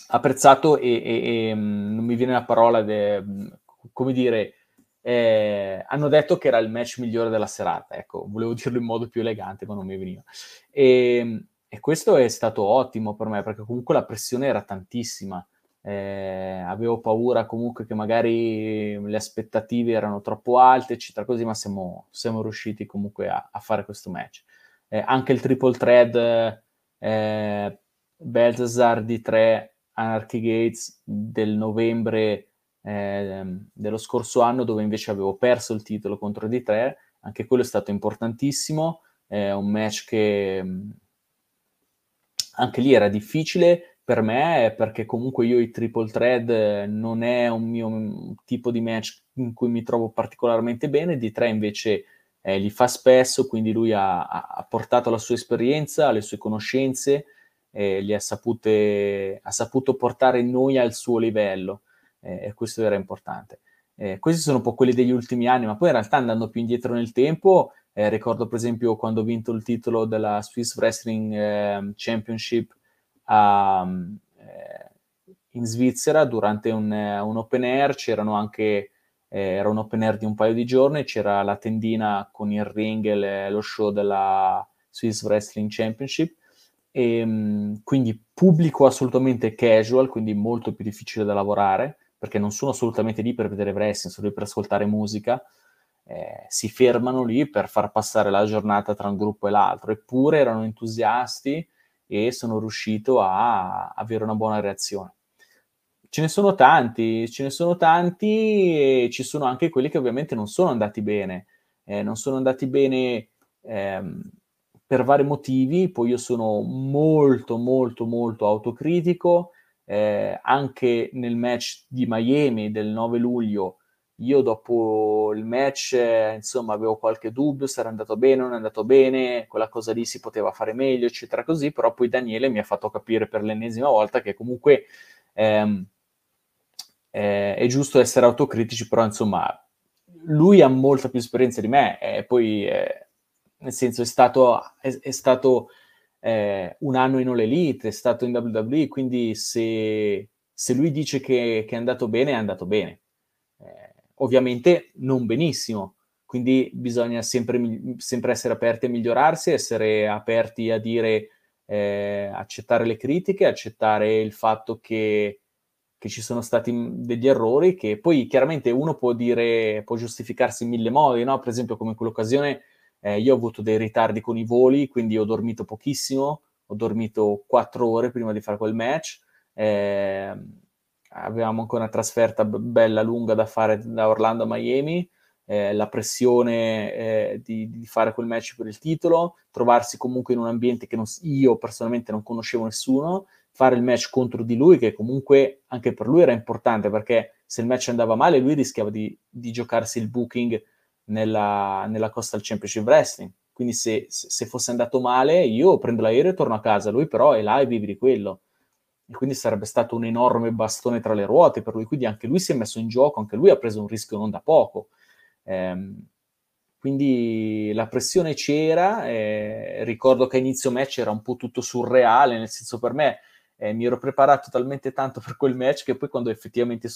apprezzato e, e, e, mm, non mi viene la parola, de, mm, come dire, eh, hanno detto che era il match migliore della serata, ecco, volevo (laughs) dirlo in modo più elegante ma non mi veniva. E, e questo è stato ottimo per me perché comunque la pressione era tantissima eh, avevo paura comunque che magari le aspettative erano troppo alte, eccetera, così, ma siamo, siamo riusciti comunque a, a, fare questo match. Eh, anche il triple thread eh, Balthazar di 3 Anarchy Gates del novembre eh, dello scorso anno, dove invece avevo perso il titolo contro D3, anche quello è stato importantissimo, è un match che anche lì era difficile, per me perché comunque io i triple thread non è un mio tipo di match in cui mi trovo particolarmente bene, di tre invece eh, li fa spesso, quindi lui ha, ha, portato la sua esperienza, le sue conoscenze, eh, li ha, sapute, ha saputo portare noi al suo livello eh, e questo era importante. Eh, questi sono un po' quelli degli ultimi anni, ma poi in realtà andando più indietro nel tempo, eh, ricordo per esempio quando ho vinto il titolo della Swiss Wrestling ehm, Championship a, eh, in Svizzera durante un, un, open air, c'erano anche, eh, era un open air di un paio di giorni, c'era la tendina con il ring e lo show della Swiss Wrestling Championship, e, ehm, quindi pubblico assolutamente casual, quindi molto più difficile da lavorare, perché non sono assolutamente lì per vedere wrestling, sono lì per ascoltare musica, eh, si fermano lì per far passare la giornata tra un gruppo e l'altro, eppure erano entusiasti e sono riuscito a avere una buona reazione. Ce ne sono tanti, ce ne sono tanti e ci sono anche quelli che ovviamente non sono andati bene, eh, non sono andati bene ehm, per vari motivi, poi io sono molto molto molto autocritico, eh, anche nel match di Miami del 9 luglio io dopo il match, eh, insomma, avevo qualche dubbio se era andato bene o non è andato bene, quella cosa lì si poteva fare meglio, eccetera, così, però poi Daniele mi ha fatto capire per l'ennesima volta che comunque ehm, eh, è giusto essere autocritici, però insomma, lui ha molta più esperienza di me, e poi, eh, nel senso, è stato, è, è stato eh, un anno in All Elite, è stato in WWE, quindi se, se lui dice che, che è andato bene, è andato bene. Ovviamente non benissimo, quindi bisogna sempre, sempre essere aperti a migliorarsi, essere aperti a dire, eh, accettare le critiche, accettare il fatto che, che, ci sono stati degli errori, che poi chiaramente uno può dire, può giustificarsi in mille modi, no? Per esempio come in quell'occasione eh, io ho avuto dei ritardi con i voli, quindi ho dormito pochissimo, ho dormito quattro ore prima di fare quel match. Eh, avevamo ancora una trasferta bella lunga da fare da Orlando a Miami, eh, la pressione eh, di, di, fare quel match per il titolo, trovarsi comunque in un ambiente che non, io personalmente non conoscevo nessuno, fare il match contro di lui, che comunque anche per lui era importante perché se il match andava male lui rischiava di, di giocarsi il booking nella, nella Coastal Championship Wrestling. Quindi se, se fosse andato male io prendo l'aereo e torno a casa, lui però è là e vive di quello e quindi sarebbe stato un enorme bastone tra le ruote per lui, quindi anche lui si è messo in gioco, anche lui ha preso un rischio non da poco. Eh, quindi la pressione c'era, eh, ricordo che a inizio match era un po' tutto surreale, nel senso per me eh, mi ero preparato talmente tanto per quel match che poi quando effettivamente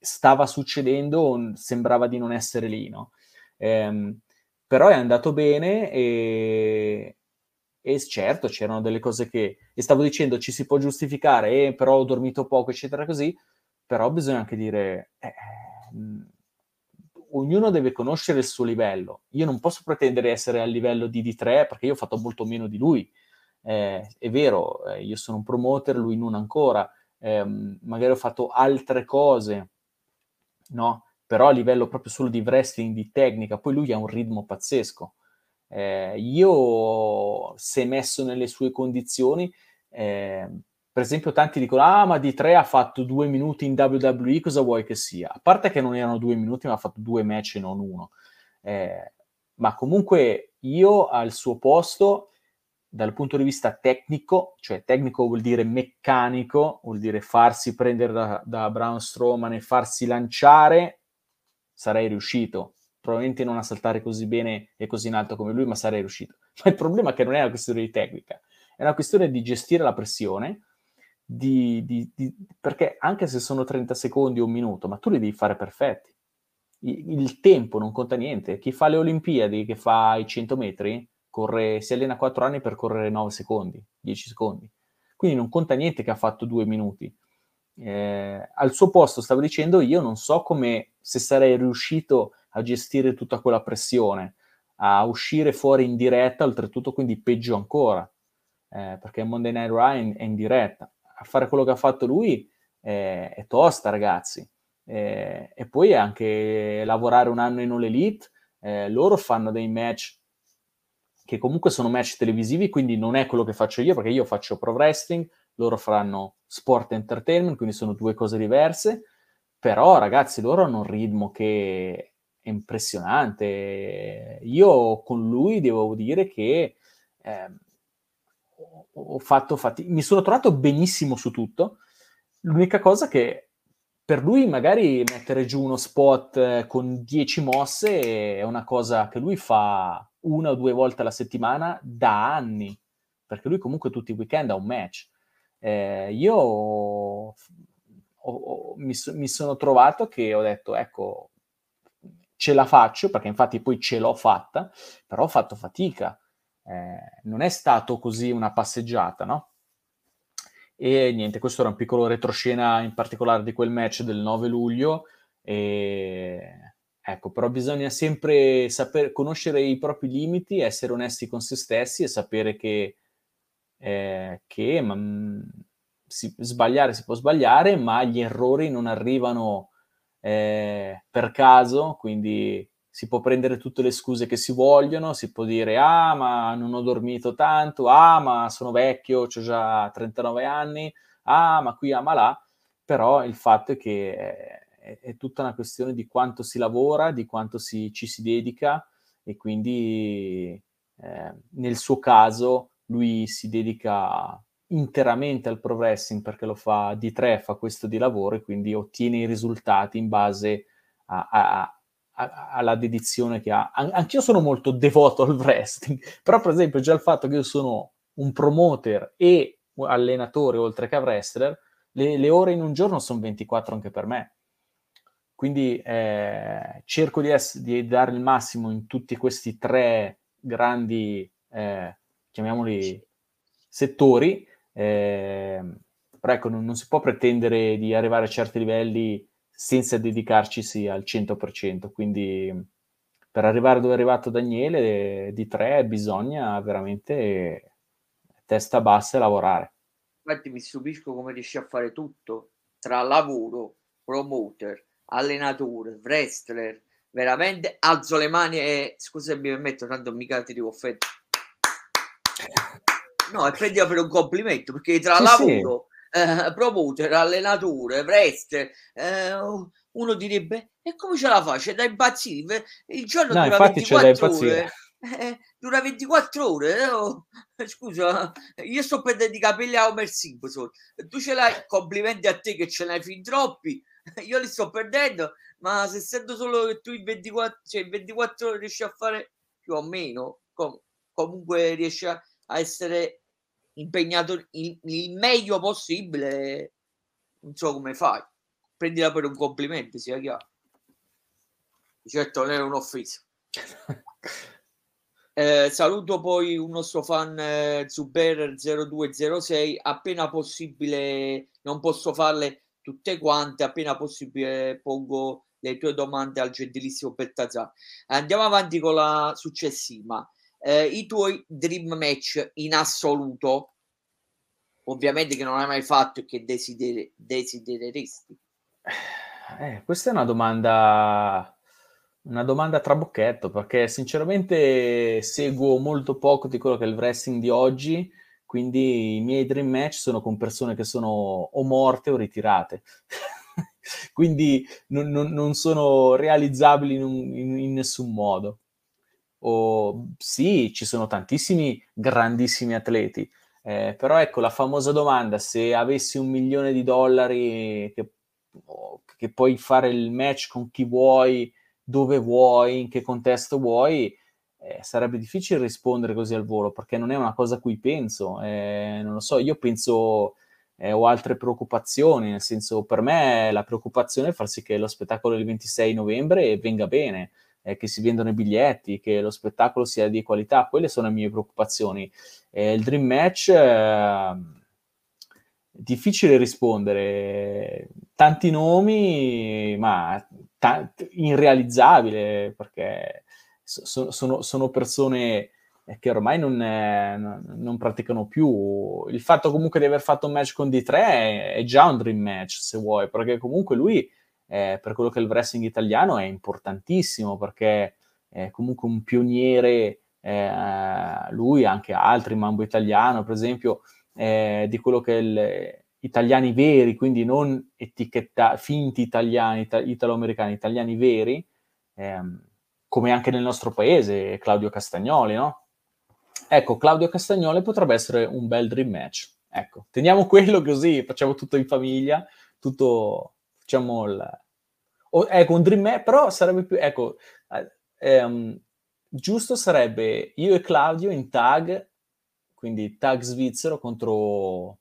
stava succedendo sembrava di non essere lì, no? ehm, però è andato bene e, e certo c'erano delle cose che, e stavo dicendo ci si può giustificare, eh, però ho dormito poco, eccetera, così, però bisogna anche dire, eh, ognuno deve conoscere il suo livello. Io non posso pretendere essere al livello di D3 perché io ho fatto molto meno di lui. Eh, è vero, eh, io sono un promoter, lui non ancora. Eh, magari ho fatto altre cose, no? Però a livello proprio solo di wrestling, di tecnica, poi lui ha un ritmo pazzesco. Eh, io, se messo nelle sue condizioni, eh, per esempio, tanti dicono: Ah, ma di tre ha fatto due minuti in WWE, cosa vuoi che sia? A parte che non erano due minuti, ma ha fatto due match e non uno. Eh, ma comunque io al suo posto, dal punto di vista tecnico, cioè tecnico vuol dire meccanico, vuol dire farsi prendere da, da Braun Strowman e farsi lanciare, sarei riuscito. Probabilmente non a saltare così bene e così in alto come lui, ma sarei riuscito. Ma il problema è che non è una questione di tecnica, è una questione di gestire la pressione di, di, di, perché anche se sono 30 secondi o un minuto, ma tu li devi fare perfetti. Il, il, tempo non conta niente. Chi fa le Olimpiadi, che fa i 100 metri, corre, si allena 4 anni per correre 9 secondi, 10 secondi. Quindi non conta niente che ha fatto 2 minuti. Eh, al suo posto, stavo dicendo, io non so come, se sarei riuscito a gestire tutta quella pressione, a uscire fuori in diretta, oltretutto quindi peggio ancora, eh, perché Monday Night Ryan è in diretta a fare quello che ha fatto lui è, è tosta, ragazzi. Eh, e poi anche lavorare un anno in All Elite, eh, loro fanno dei match che comunque sono match televisivi, quindi non è quello che faccio io, perché io faccio pro wrestling, loro faranno sport entertainment, quindi sono due cose diverse, però ragazzi, loro hanno un ritmo che è impressionante. Io con lui devo dire che eh, ho fatto fatica, mi sono trovato benissimo su tutto. L'unica cosa che per lui magari mettere giù uno spot eh, con 10 mosse è una cosa che lui fa una o due volte alla settimana da anni, perché lui comunque tutti i weekend ha un match. Eh, io ho, ho, mi, mi sono trovato che ho detto, ecco, ce la faccio, perché infatti poi ce l'ho fatta, però ho fatto fatica eh, non è stato così una passeggiata, no? E niente, questo era un piccolo retroscena in particolare di quel match del 9 luglio. E... Ecco, però bisogna sempre sapere, conoscere i propri limiti, essere onesti con se stessi e sapere che, eh, che ma, mm, si, sbagliare si può sbagliare, ma gli errori non arrivano eh, per caso, quindi si può prendere tutte le scuse che si vogliono, si può dire ah ma non ho dormito tanto, ah ma sono vecchio, ho già 39 anni, ah ma qui, ah ma là, però il fatto è che è, è tutta una questione di quanto si lavora, di quanto si, ci si dedica e quindi eh, nel suo caso lui si dedica interamente al pro wrestling perché lo fa di tre, fa questo di lavoro e quindi ottiene i risultati in base a, a, alla dedizione che ha. An- anch'io sono molto devoto al wrestling, (laughs) però per esempio già il fatto che io sono un promoter e allenatore oltre che wrestler, le, le ore in un giorno sono 24 anche per me. Quindi eh, cerco di, ess- di, dare il massimo in tutti questi tre grandi, eh, chiamiamoli, settori, eh, però ecco, non, non, si può pretendere di arrivare a certi livelli senza dedicarcisi al 100%. Quindi per arrivare dove è arrivato Daniele di tre bisogna veramente testa bassa e lavorare. Infatti mi stupisco come riesci a fare tutto tra lavoro, promoter, allenatore, wrestler. Veramente alzo le mani e scusa mi permetto, tanto mica ti devo offendere. (laughs) No, e prendila per un complimento perché tra sì, lavoro, eh, promoter, allenatore, wrestler, eh, uno direbbe e come ce la fa? C'è da impazzire? Il giorno no, dura 24 ore. Eh, dura 24 ore. Eh? Oh, (laughs) scusa, io sto perdendo i capelli a Homer Simpson. Tu ce l'hai, complimenti a te che ce n'hai fin troppi. (laughs) Io li sto perdendo, ma se sento solo che tu in 24, cioè in 24 ore riesci a fare più o meno, com- comunque riesci a, a essere impegnato il, il, meglio possibile, non so come fai. Prendila per un complimento, sia chiaro. Certo, non è un'offesa. (laughs) Eh, saluto poi un nostro fan eh, Zuber0206. Appena possibile, non posso farle tutte quante. Appena possibile, pongo le tue domande al gentilissimo Bertazzar. Andiamo avanti con la successiva. Eh, I tuoi dream match in assoluto, ovviamente che non hai mai fatto e che desideri- desidereresti. Eh, questa è una domanda una domanda trabocchetto perché sinceramente seguo molto poco di quello che è il wrestling di oggi, quindi i miei dream match sono con persone che sono o morte o ritirate. (laughs) quindi non, non, non, sono realizzabili in, un, in, in nessun modo. O, sì, ci sono tantissimi grandissimi atleti, eh, però ecco la famosa domanda, se avessi un milione di dollari che, che puoi fare il match con chi vuoi, dove vuoi, in che contesto vuoi, eh, sarebbe difficile rispondere così al volo perché non è una cosa a cui penso. Eh, non lo so, io penso eh, ho altre preoccupazioni, nel senso per me la preoccupazione è far sì che lo spettacolo del 26 novembre venga bene, eh, che si vendano i biglietti, che lo spettacolo sia di qualità, quelle sono le mie preoccupazioni. il Dream Match ehm, difficile rispondere. Tanti nomi, ma t- irrealizzabile perché so- sono, sono, persone che ormai non, è, non, praticano più. Il fatto comunque di aver fatto un match con D3 è, è già un dream match, se vuoi, perché comunque lui, eh, per quello che è il wrestling italiano, è importantissimo perché è comunque un pioniere. Eh, lui, anche altri, Mambo Italiano, per esempio, eh, di quello che è il, italiani veri, quindi non etichetta, finti italiani, ita- italo-americani, italiani veri, ehm, come anche nel nostro paese, Claudio Castagnoli, no? Ecco, Claudio Castagnoli potrebbe essere un bel dream match. Ecco, teniamo quello così, facciamo tutto in famiglia, tutto, facciamo il... Oh, ecco, un dream match, però sarebbe più, ecco, ehm, giusto sarebbe io e Claudio in tag, quindi tag svizzero contro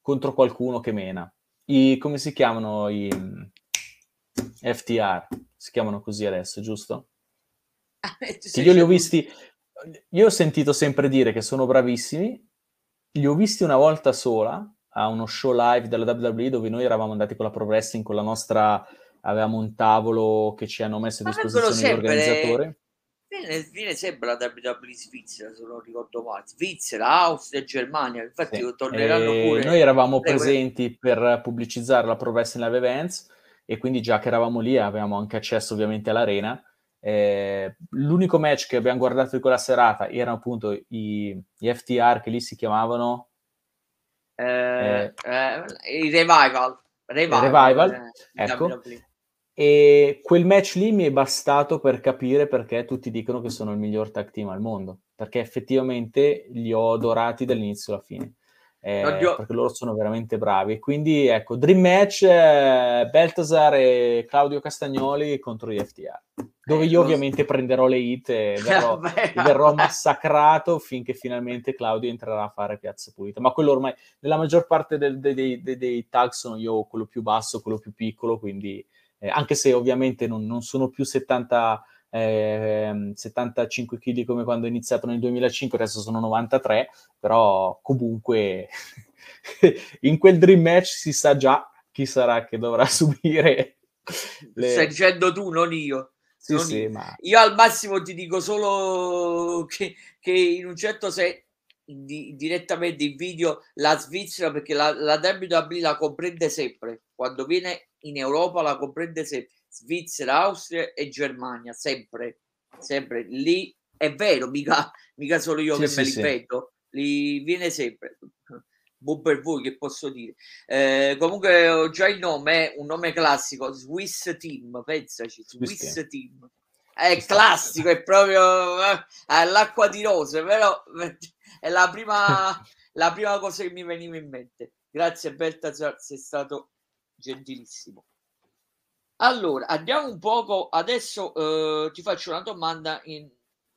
contro qualcuno che mena. I, come si chiamano i FTR? Si chiamano così adesso, giusto? (laughs) che io li ho visti, io ho sentito sempre dire che sono bravissimi, li ho visti una volta sola a uno show live della WWE dove noi eravamo andati con la Pro Wrestling, con la nostra, avevamo un tavolo che ci hanno messo a disposizione l'organizzatore. Viene, viene sempre la WWE Svizzera, se non ricordo male. Svizzera, Austria, Germania. Infatti, sì. torneranno e pure. Noi eravamo presenti per pubblicizzare la Pro Wrestling Live Events e quindi già che eravamo lì avevamo anche accesso ovviamente all'arena. Eh, l'unico match che abbiamo guardato di quella serata erano appunto i, i FTR che lì si chiamavano eh, eh, i Revival. Revival, revival eh, ecco. E quel match lì mi è bastato per capire perché tutti dicono che sono il miglior tag team al mondo, perché effettivamente li ho adorati dall'inizio alla fine. Eh, perché loro sono veramente bravi. Quindi ecco, Dream Match, eh, Beltasar e Claudio Castagnoli contro gli FTR, dove io ovviamente prenderò le hit e (laughs) verrò, verrò massacrato finché finalmente Claudio entrerà a fare piazza pulita. Ma quello ormai, nella maggior parte del, dei, dei, dei, dei tag sono io quello più basso, quello più piccolo, quindi eh, anche se ovviamente non, non sono più 70, eh, 75 kg come quando ho iniziato nel 2005, adesso sono 93, però comunque (laughs) in quel dream match si sa già chi sarà che dovrà (laughs) subire. Le... Stai dicendo tu, non io. Sì, sì, io. Ma... io al massimo ti dico solo che, che in un certo senso di, direttamente in video la Svizzera perché la, la WWE la comprende sempre quando viene in Europa la comprende sempre Svizzera, Austria e Germania sempre sempre lì è vero mica, mica solo io sì, che sì, me li sì. vedo li viene sempre buon per voi che posso dire eh, comunque ho già il nome un nome classico Swiss Team pensaci Swiss, Swiss Team è classico è proprio eh, l'acqua di rose però (laughs) è la prima, (laughs) la prima cosa che mi veniva in mente. Grazie Beltazar, sei stato gentilissimo. Allora, andiamo un poco, adesso eh, ti faccio una domanda in,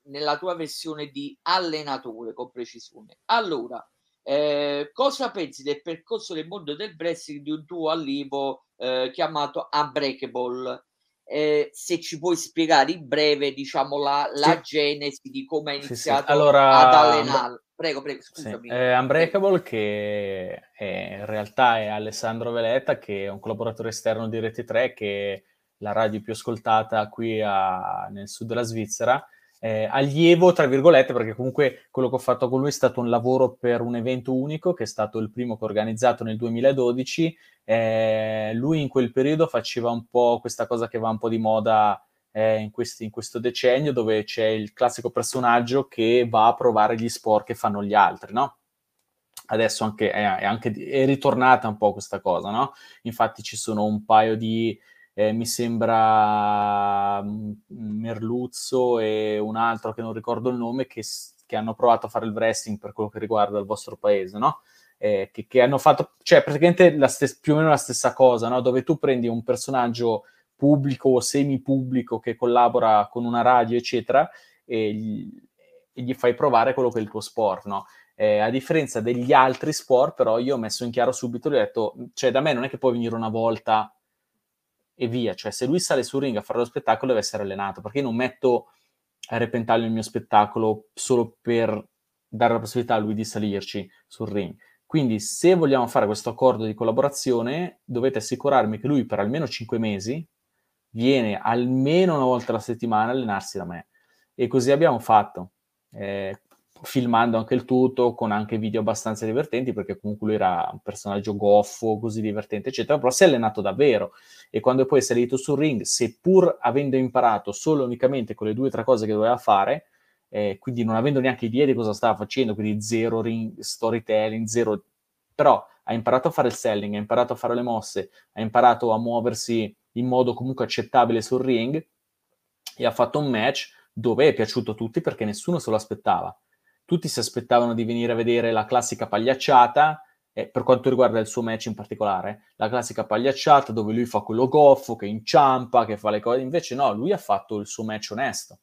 nella tua versione di allenatore con precisione. Allora, eh, cosa pensi del percorso del mondo del wrestling di un tuo allievo eh, chiamato Unbreakable? eh, se ci puoi spiegare in breve, diciamo, la, la sì. genesi di come hai iniziato sì, sì. Allora, ad allenare. Prego, prego, scusami. Eh, Unbreakable, che è, in realtà è Alessandro Veletta, che è un collaboratore esterno di Rete 3, che è la radio più ascoltata qui a, nel sud della Svizzera, eh, allievo, tra virgolette, perché comunque quello che ho fatto con lui è stato un lavoro per un evento unico, che è stato il primo che ho organizzato nel 2012. Eh, lui in quel periodo faceva un po' questa cosa che va un po' di moda eh, in, questi, in, questo decennio, dove c'è il classico personaggio che va a provare gli sport che fanno gli altri, no? Adesso anche, è, è, anche, è ritornata un po' questa cosa, no? Infatti ci sono un paio di eh, mi sembra mm, Merluzzo e un altro che non ricordo il nome, che, che, hanno provato a fare il wrestling per quello che riguarda il vostro paese, no? Eh, che, che, hanno fatto, cioè praticamente stes- più o meno la stessa cosa, no? Dove tu prendi un personaggio pubblico o semi-pubblico che collabora con una radio, eccetera, e gli, e gli fai provare quello che è il tuo sport, no? Eh, a differenza degli altri sport, però, io ho messo in chiaro subito, gli ho detto, cioè da me non è che puoi venire una volta e via. Cioè, se lui sale sul ring a fare lo spettacolo, deve essere allenato, perché io non metto a repentaglio il mio spettacolo solo per dare la possibilità a lui di salirci sul ring. Quindi, se vogliamo fare questo accordo di collaborazione, dovete assicurarmi che lui per almeno 5 mesi viene almeno una volta alla settimana a allenarsi da me. E così abbiamo fatto. Eh, filmando anche il tutto, con anche video abbastanza divertenti, perché comunque lui era un personaggio goffo, così divertente, eccetera, però si è allenato davvero. E quando poi è salito sul ring, seppur avendo imparato solo unicamente con le due o tre cose che doveva fare, eh, quindi non avendo neanche idea di cosa stava facendo, quindi zero ring, storytelling, zero... Però ha imparato a fare il selling, ha imparato a fare le mosse, ha imparato a muoversi in modo comunque accettabile sul ring e ha fatto un match dove è piaciuto a tutti perché nessuno se lo aspettava tutti si aspettavano di venire a vedere la classica pagliacciata, eh, per quanto riguarda il suo match in particolare, la classica pagliacciata dove lui fa quello goffo, che inciampa, che fa le cose, invece no, lui ha fatto il suo match onesto,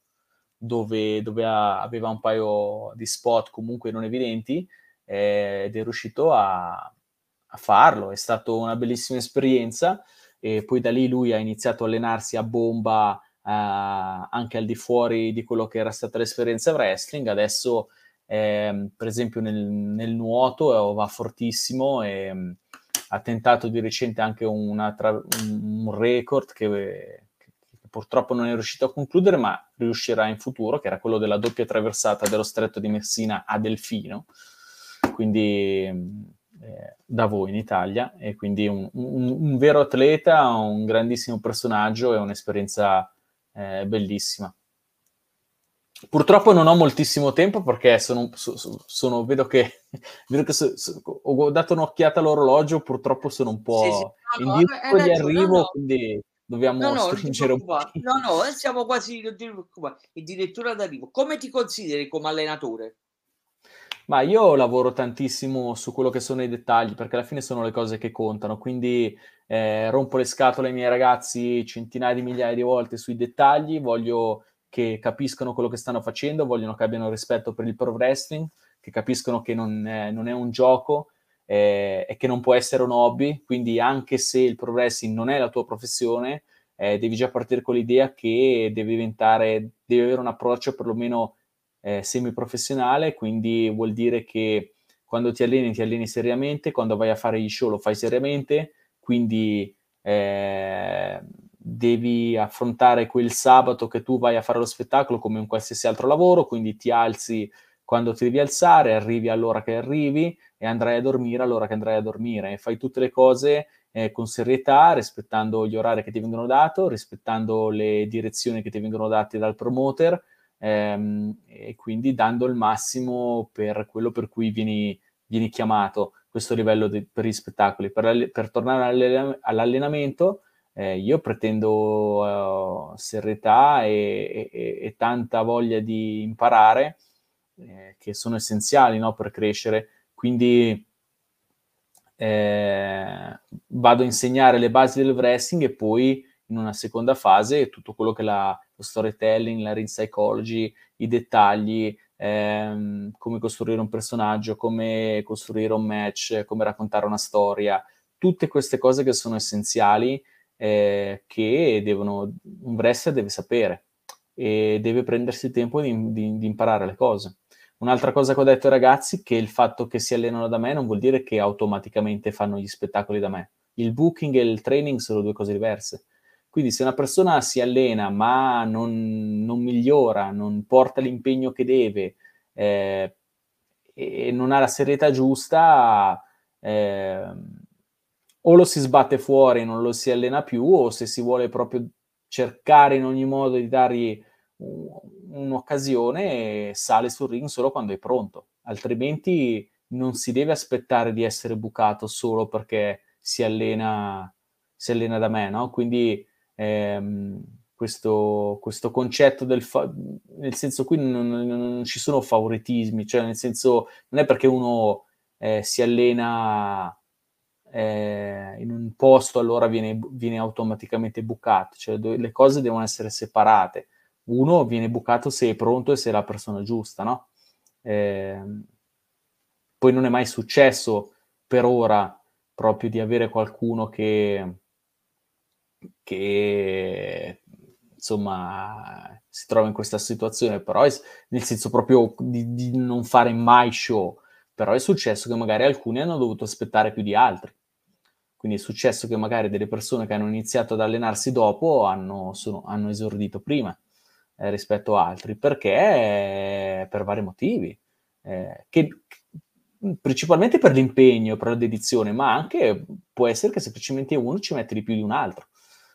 dove, dove ha, aveva un paio di spot comunque non evidenti eh, ed è riuscito a, a farlo, è stata una bellissima esperienza e poi da lì lui ha iniziato a allenarsi a bomba eh, anche al di fuori di quello che era stata l'esperienza wrestling, adesso eh, per esempio nel, nel, nuoto va fortissimo e mh, ha tentato di recente anche tra, un, record che, che, che, purtroppo non è riuscito a concludere, ma riuscirà in futuro, che era quello della doppia traversata dello stretto di Messina a Delfino, quindi eh, da voi in Italia, e quindi un, un, un, vero atleta, un grandissimo personaggio e un'esperienza eh, bellissima. Purtroppo non ho moltissimo tempo perché sono, sono vedo che, (laughs) vedo che so, so, ho dato un'occhiata all'orologio, purtroppo sono un po' sì, sì, no, in diritto di arrivo, no, quindi dobbiamo no, stringere un po'. No, no, siamo quasi addirittura d'arrivo. Come ti consideri come allenatore? Ma io lavoro tantissimo su quello che sono i dettagli, perché alla fine sono le cose che contano, quindi eh, rompo le scatole ai miei ragazzi centinaia di migliaia di volte sui dettagli, voglio che capiscono quello che stanno facendo, vogliono che abbiano rispetto per il pro wrestling, che capiscono che non è, non è un gioco eh, e che non può essere un hobby, quindi anche se il pro wrestling non è la tua professione, eh, devi già partire con l'idea che devi diventare, devi avere un approccio perlomeno eh, semi-professionale, quindi vuol dire che quando ti alleni ti alleni seriamente, quando vai a fare gli show lo fai seriamente, quindi eh, devi affrontare quel sabato che tu vai a fare lo spettacolo come un qualsiasi altro lavoro, quindi ti alzi quando ti devi alzare, arrivi all'ora che arrivi e andrai a dormire all'ora che andrai a dormire e fai tutte le cose eh, con serietà, rispettando gli orari che ti vengono dati, rispettando le direzioni che ti vengono date dal promoter ehm, e quindi dando il massimo per quello per cui vieni, vieni chiamato, questo livello di, per gli spettacoli. Per, per tornare all'allenamento, eh, io pretendo uh, serietà e, e, e, tanta voglia di imparare, eh, che sono essenziali no, per crescere. Quindi eh, vado a insegnare le basi del wrestling e poi in una seconda fase tutto quello che la, lo storytelling, la ring psychology, i dettagli, ehm, come costruire un personaggio, come costruire un match, come raccontare una storia, tutte queste cose che sono essenziali eh, che devono, un wrestler deve sapere e deve prendersi il tempo di, di, di, imparare le cose. Un'altra cosa che ho detto ai ragazzi è che il fatto che si allenano da me non vuol dire che automaticamente fanno gli spettacoli da me. Il booking e il training sono due cose diverse. Quindi se una persona si allena ma non, non migliora, non porta l'impegno che deve eh, e non ha la serietà giusta, eh, o lo si sbatte fuori e non lo si allena più, o se si vuole proprio cercare in ogni modo di dargli un'occasione, sale sul ring solo quando è pronto. Altrimenti non si deve aspettare di essere bucato solo perché si allena, si allena da me, no? Quindi ehm, questo, questo, concetto del fa- nel senso qui non, non, non, ci sono favoritismi, cioè nel senso non è perché uno eh, si allena eh, in un posto allora viene, viene automaticamente bucato, cioè do- le cose devono essere separate. Uno viene bucato se è pronto e se è la persona giusta, no? Eh, poi non è mai successo per ora proprio di avere qualcuno che, che insomma si trova in questa situazione, però è, nel senso proprio di, di non fare mai show, però è successo che magari alcuni hanno dovuto aspettare più di altri. Quindi è successo che magari delle persone che hanno iniziato ad allenarsi dopo hanno, sono, hanno esordito prima eh, rispetto a altri, perché per vari motivi, eh, che, principalmente per l'impegno, per la dedizione, ma anche può essere che semplicemente uno ci mette di più di un altro.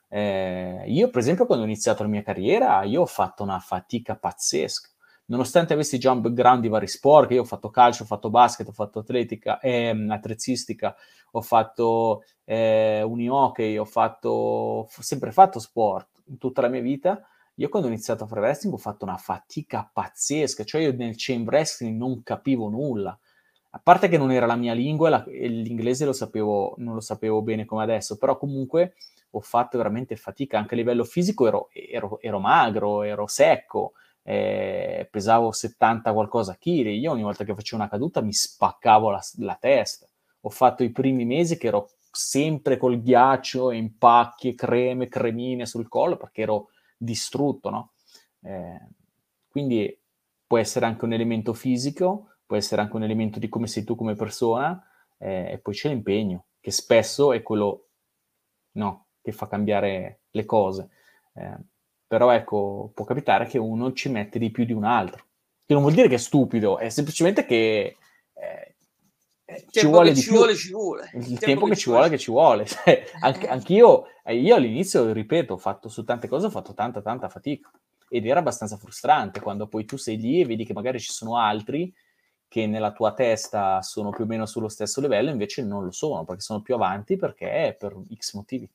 Eh, io, per esempio, quando ho iniziato la mia carriera, io ho fatto una fatica pazzesca. Nonostante avessi già un background di vari sport, io ho fatto calcio, ho fatto basket, ho fatto atletica, eh, attrezzistica, ho fatto eh, unihockey, ho fatto, ho sempre fatto sport in tutta la mia vita. Io quando ho iniziato a fare wrestling ho fatto una fatica pazzesca, cioè io nel chain wrestling non capivo nulla. A parte che non era la mia lingua la, e l'inglese lo sapevo, non lo sapevo bene come adesso, però comunque ho fatto veramente fatica anche a livello fisico, ero, ero, ero magro, ero secco, eh, pesavo 70 qualcosa chili, io ogni volta che facevo una caduta mi spaccavo la, la testa. Ho fatto i primi mesi che ero sempre col ghiaccio, impacchi, e creme, cremine sul collo perché ero distrutto, no? Eh, quindi può essere anche un elemento fisico, può essere anche un elemento di come sei tu come persona, eh, e poi c'è l'impegno, che spesso è quello no, che fa cambiare le cose. Eh, però ecco, può capitare che uno ci mette di più di un altro. Che non vuol dire che è stupido, è semplicemente che eh, eh ci vuole di ci più. Vuole, ci vuole. Il, il tempo, tempo, che, ci vuole, vuole, che ci vuole. (laughs) Cioè, anche, anch'io, eh, io all'inizio, ripeto, ho fatto su tante cose, ho fatto tanta, tanta fatica. Ed era abbastanza frustrante quando poi tu sei lì e vedi che magari ci sono altri che nella tua testa sono più o meno sullo stesso livello, invece non lo sono, perché sono più avanti, perché per X motivi.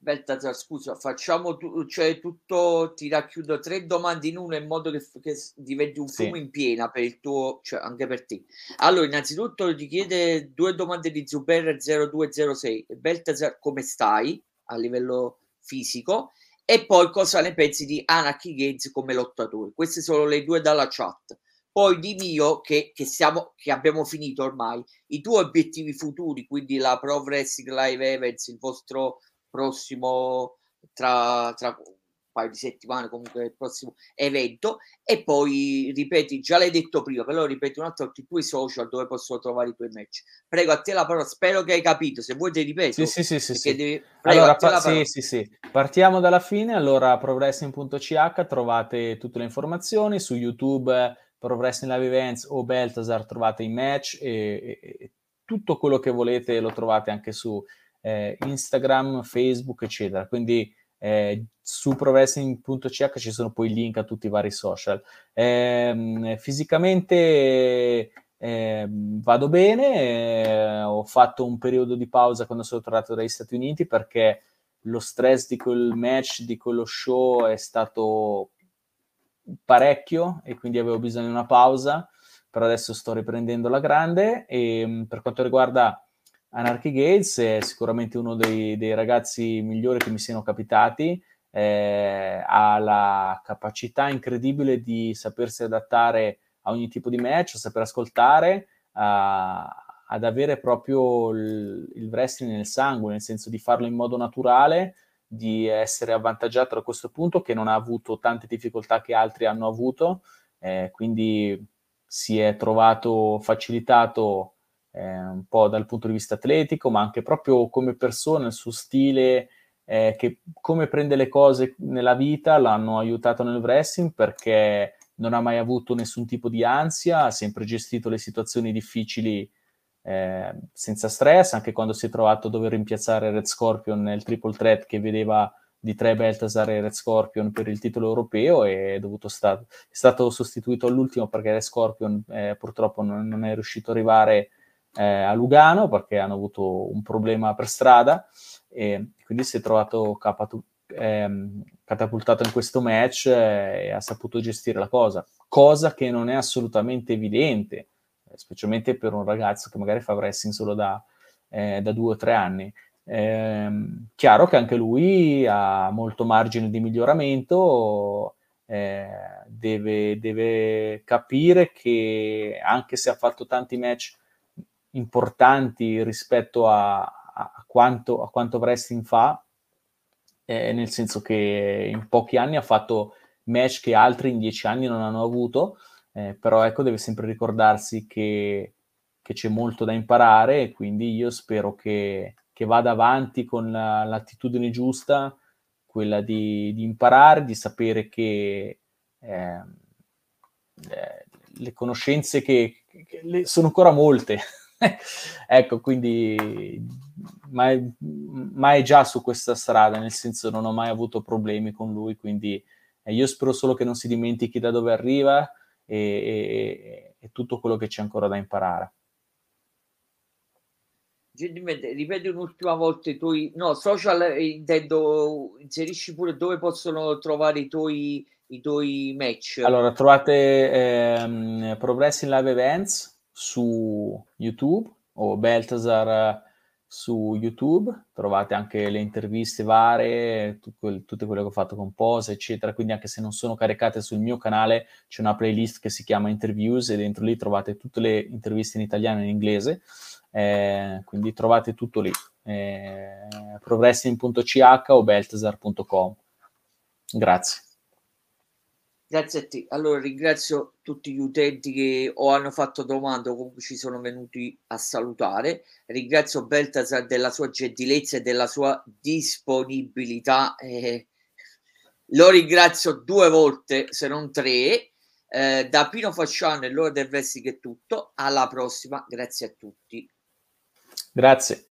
Beltazar, scusa, facciamo tu, cioè tutto, ti racchiudo tre domande in una in modo che, che diventi un fumo sì. in piena per il tuo, cioè anche per te. Allora, innanzitutto ti chiede due domande di Zuber 0206. Beltazar, come stai a livello fisico? E poi cosa ne pensi di Anarchy Games come lottatore? Queste sono le due dalla chat. Poi di mio, che, che, siamo, che abbiamo finito ormai, i tuoi obiettivi futuri, quindi la Pro Wrestling Live Events, il vostro prossimo tra, tra un paio di settimane comunque il prossimo evento. E poi ripeti già l'hai detto prima però ripeti un altro i tuoi social dove possono trovare i tuoi match. Prego a te la parola spero che hai capito se vuoi ti ripeto. Sì sì sì, sì, sì. Devi... Prego, allora, pa- sì, sì, sì. partiamo dalla fine. Allora progressing.ch trovate tutte le informazioni. Su youtube progressing live events o Beltasar trovate i match e, e, e tutto quello che volete lo trovate anche su eh, Instagram, Facebook, eccetera. Quindi eh, su progressing.ch ci sono poi link a tutti i vari social. Eh, fisicamente eh, vado bene, eh, ho fatto un periodo di pausa quando sono tornato dagli Stati Uniti perché lo stress di quel match, di quello show è stato parecchio e quindi avevo bisogno di una pausa, però adesso sto riprendendo la grande e per quanto riguarda Anarchy Gates è sicuramente uno dei, dei ragazzi migliori che mi siano capitati, eh, ha la capacità incredibile di sapersi adattare a ogni tipo di match, a saper ascoltare, a, ad avere proprio il, il wrestling nel sangue, nel senso di farlo in modo naturale, di essere avvantaggiato da questo punto, che non ha avuto tante difficoltà che altri hanno avuto, eh, quindi si è trovato facilitato eh, un po' dal punto di vista atletico, ma anche proprio come persona, il suo stile, eh, che come prende le cose nella vita l'hanno aiutato nel wrestling perché non ha mai avuto nessun tipo di ansia, ha sempre gestito le situazioni difficili eh, senza stress, anche quando si è trovato a dover rimpiazzare Red Scorpion nel triple threat che vedeva di tre Beltasar e Red Scorpion per il titolo europeo e è, sta- è stato sostituito all'ultimo perché Red Scorpion eh, purtroppo non, non, è riuscito ad arrivare eh, a Lugano perché hanno avuto un problema per strada e quindi si è trovato capato- ehm, catapultato in questo match eh, e ha saputo gestire la cosa, cosa che non è assolutamente evidente, specialmente per un ragazzo che magari fa wrestling solo da, eh, da due o tre anni. Eh, chiaro che anche lui ha molto margine di miglioramento, eh, deve, deve, capire che anche se ha fatto tanti match importanti rispetto a, a, quanto, a quanto wrestling fa, eh, nel senso che in pochi anni ha fatto match che altri in dieci anni non hanno avuto, eh, però ecco deve sempre ricordarsi che, che, c'è molto da imparare e quindi io spero che, che vada avanti con la, l'attitudine giusta, quella di, di, imparare, di sapere che eh, le conoscenze che, che le, sono ancora molte. (laughs) ecco, quindi ma è, ma è, già su questa strada, nel senso non ho mai avuto problemi con lui, quindi eh, io spero solo che non si dimentichi da dove arriva e, e, e tutto quello che c'è ancora da imparare. Gentilmente, ripeti un'ultima volta i tuoi no, social, eh, intendo, inserisci pure dove possono trovare i tuoi, i tuoi match. Allora, trovate ehm, Progressing Live Events su YouTube o Beltasar su YouTube, trovate anche le interviste varie, tutte quelle che ho fatto con Pose, eccetera, quindi anche se non sono caricate sul mio canale c'è una playlist che si chiama Interviews e dentro lì trovate tutte le interviste in italiano e in inglese, eh, quindi trovate tutto lì, eh, progressing.ch o beltasar.com. Grazie. Grazie a te. Allora ringrazio tutti gli utenti che o hanno fatto domande o comunque ci sono venuti a salutare. Ringrazio Beltasar della sua gentilezza e della sua disponibilità. Eh, lo ringrazio due volte, se non tre. Eh, da Pino Fasciano e l'ora del Vesti che è tutto. Alla prossima. Grazie a tutti. Grazie.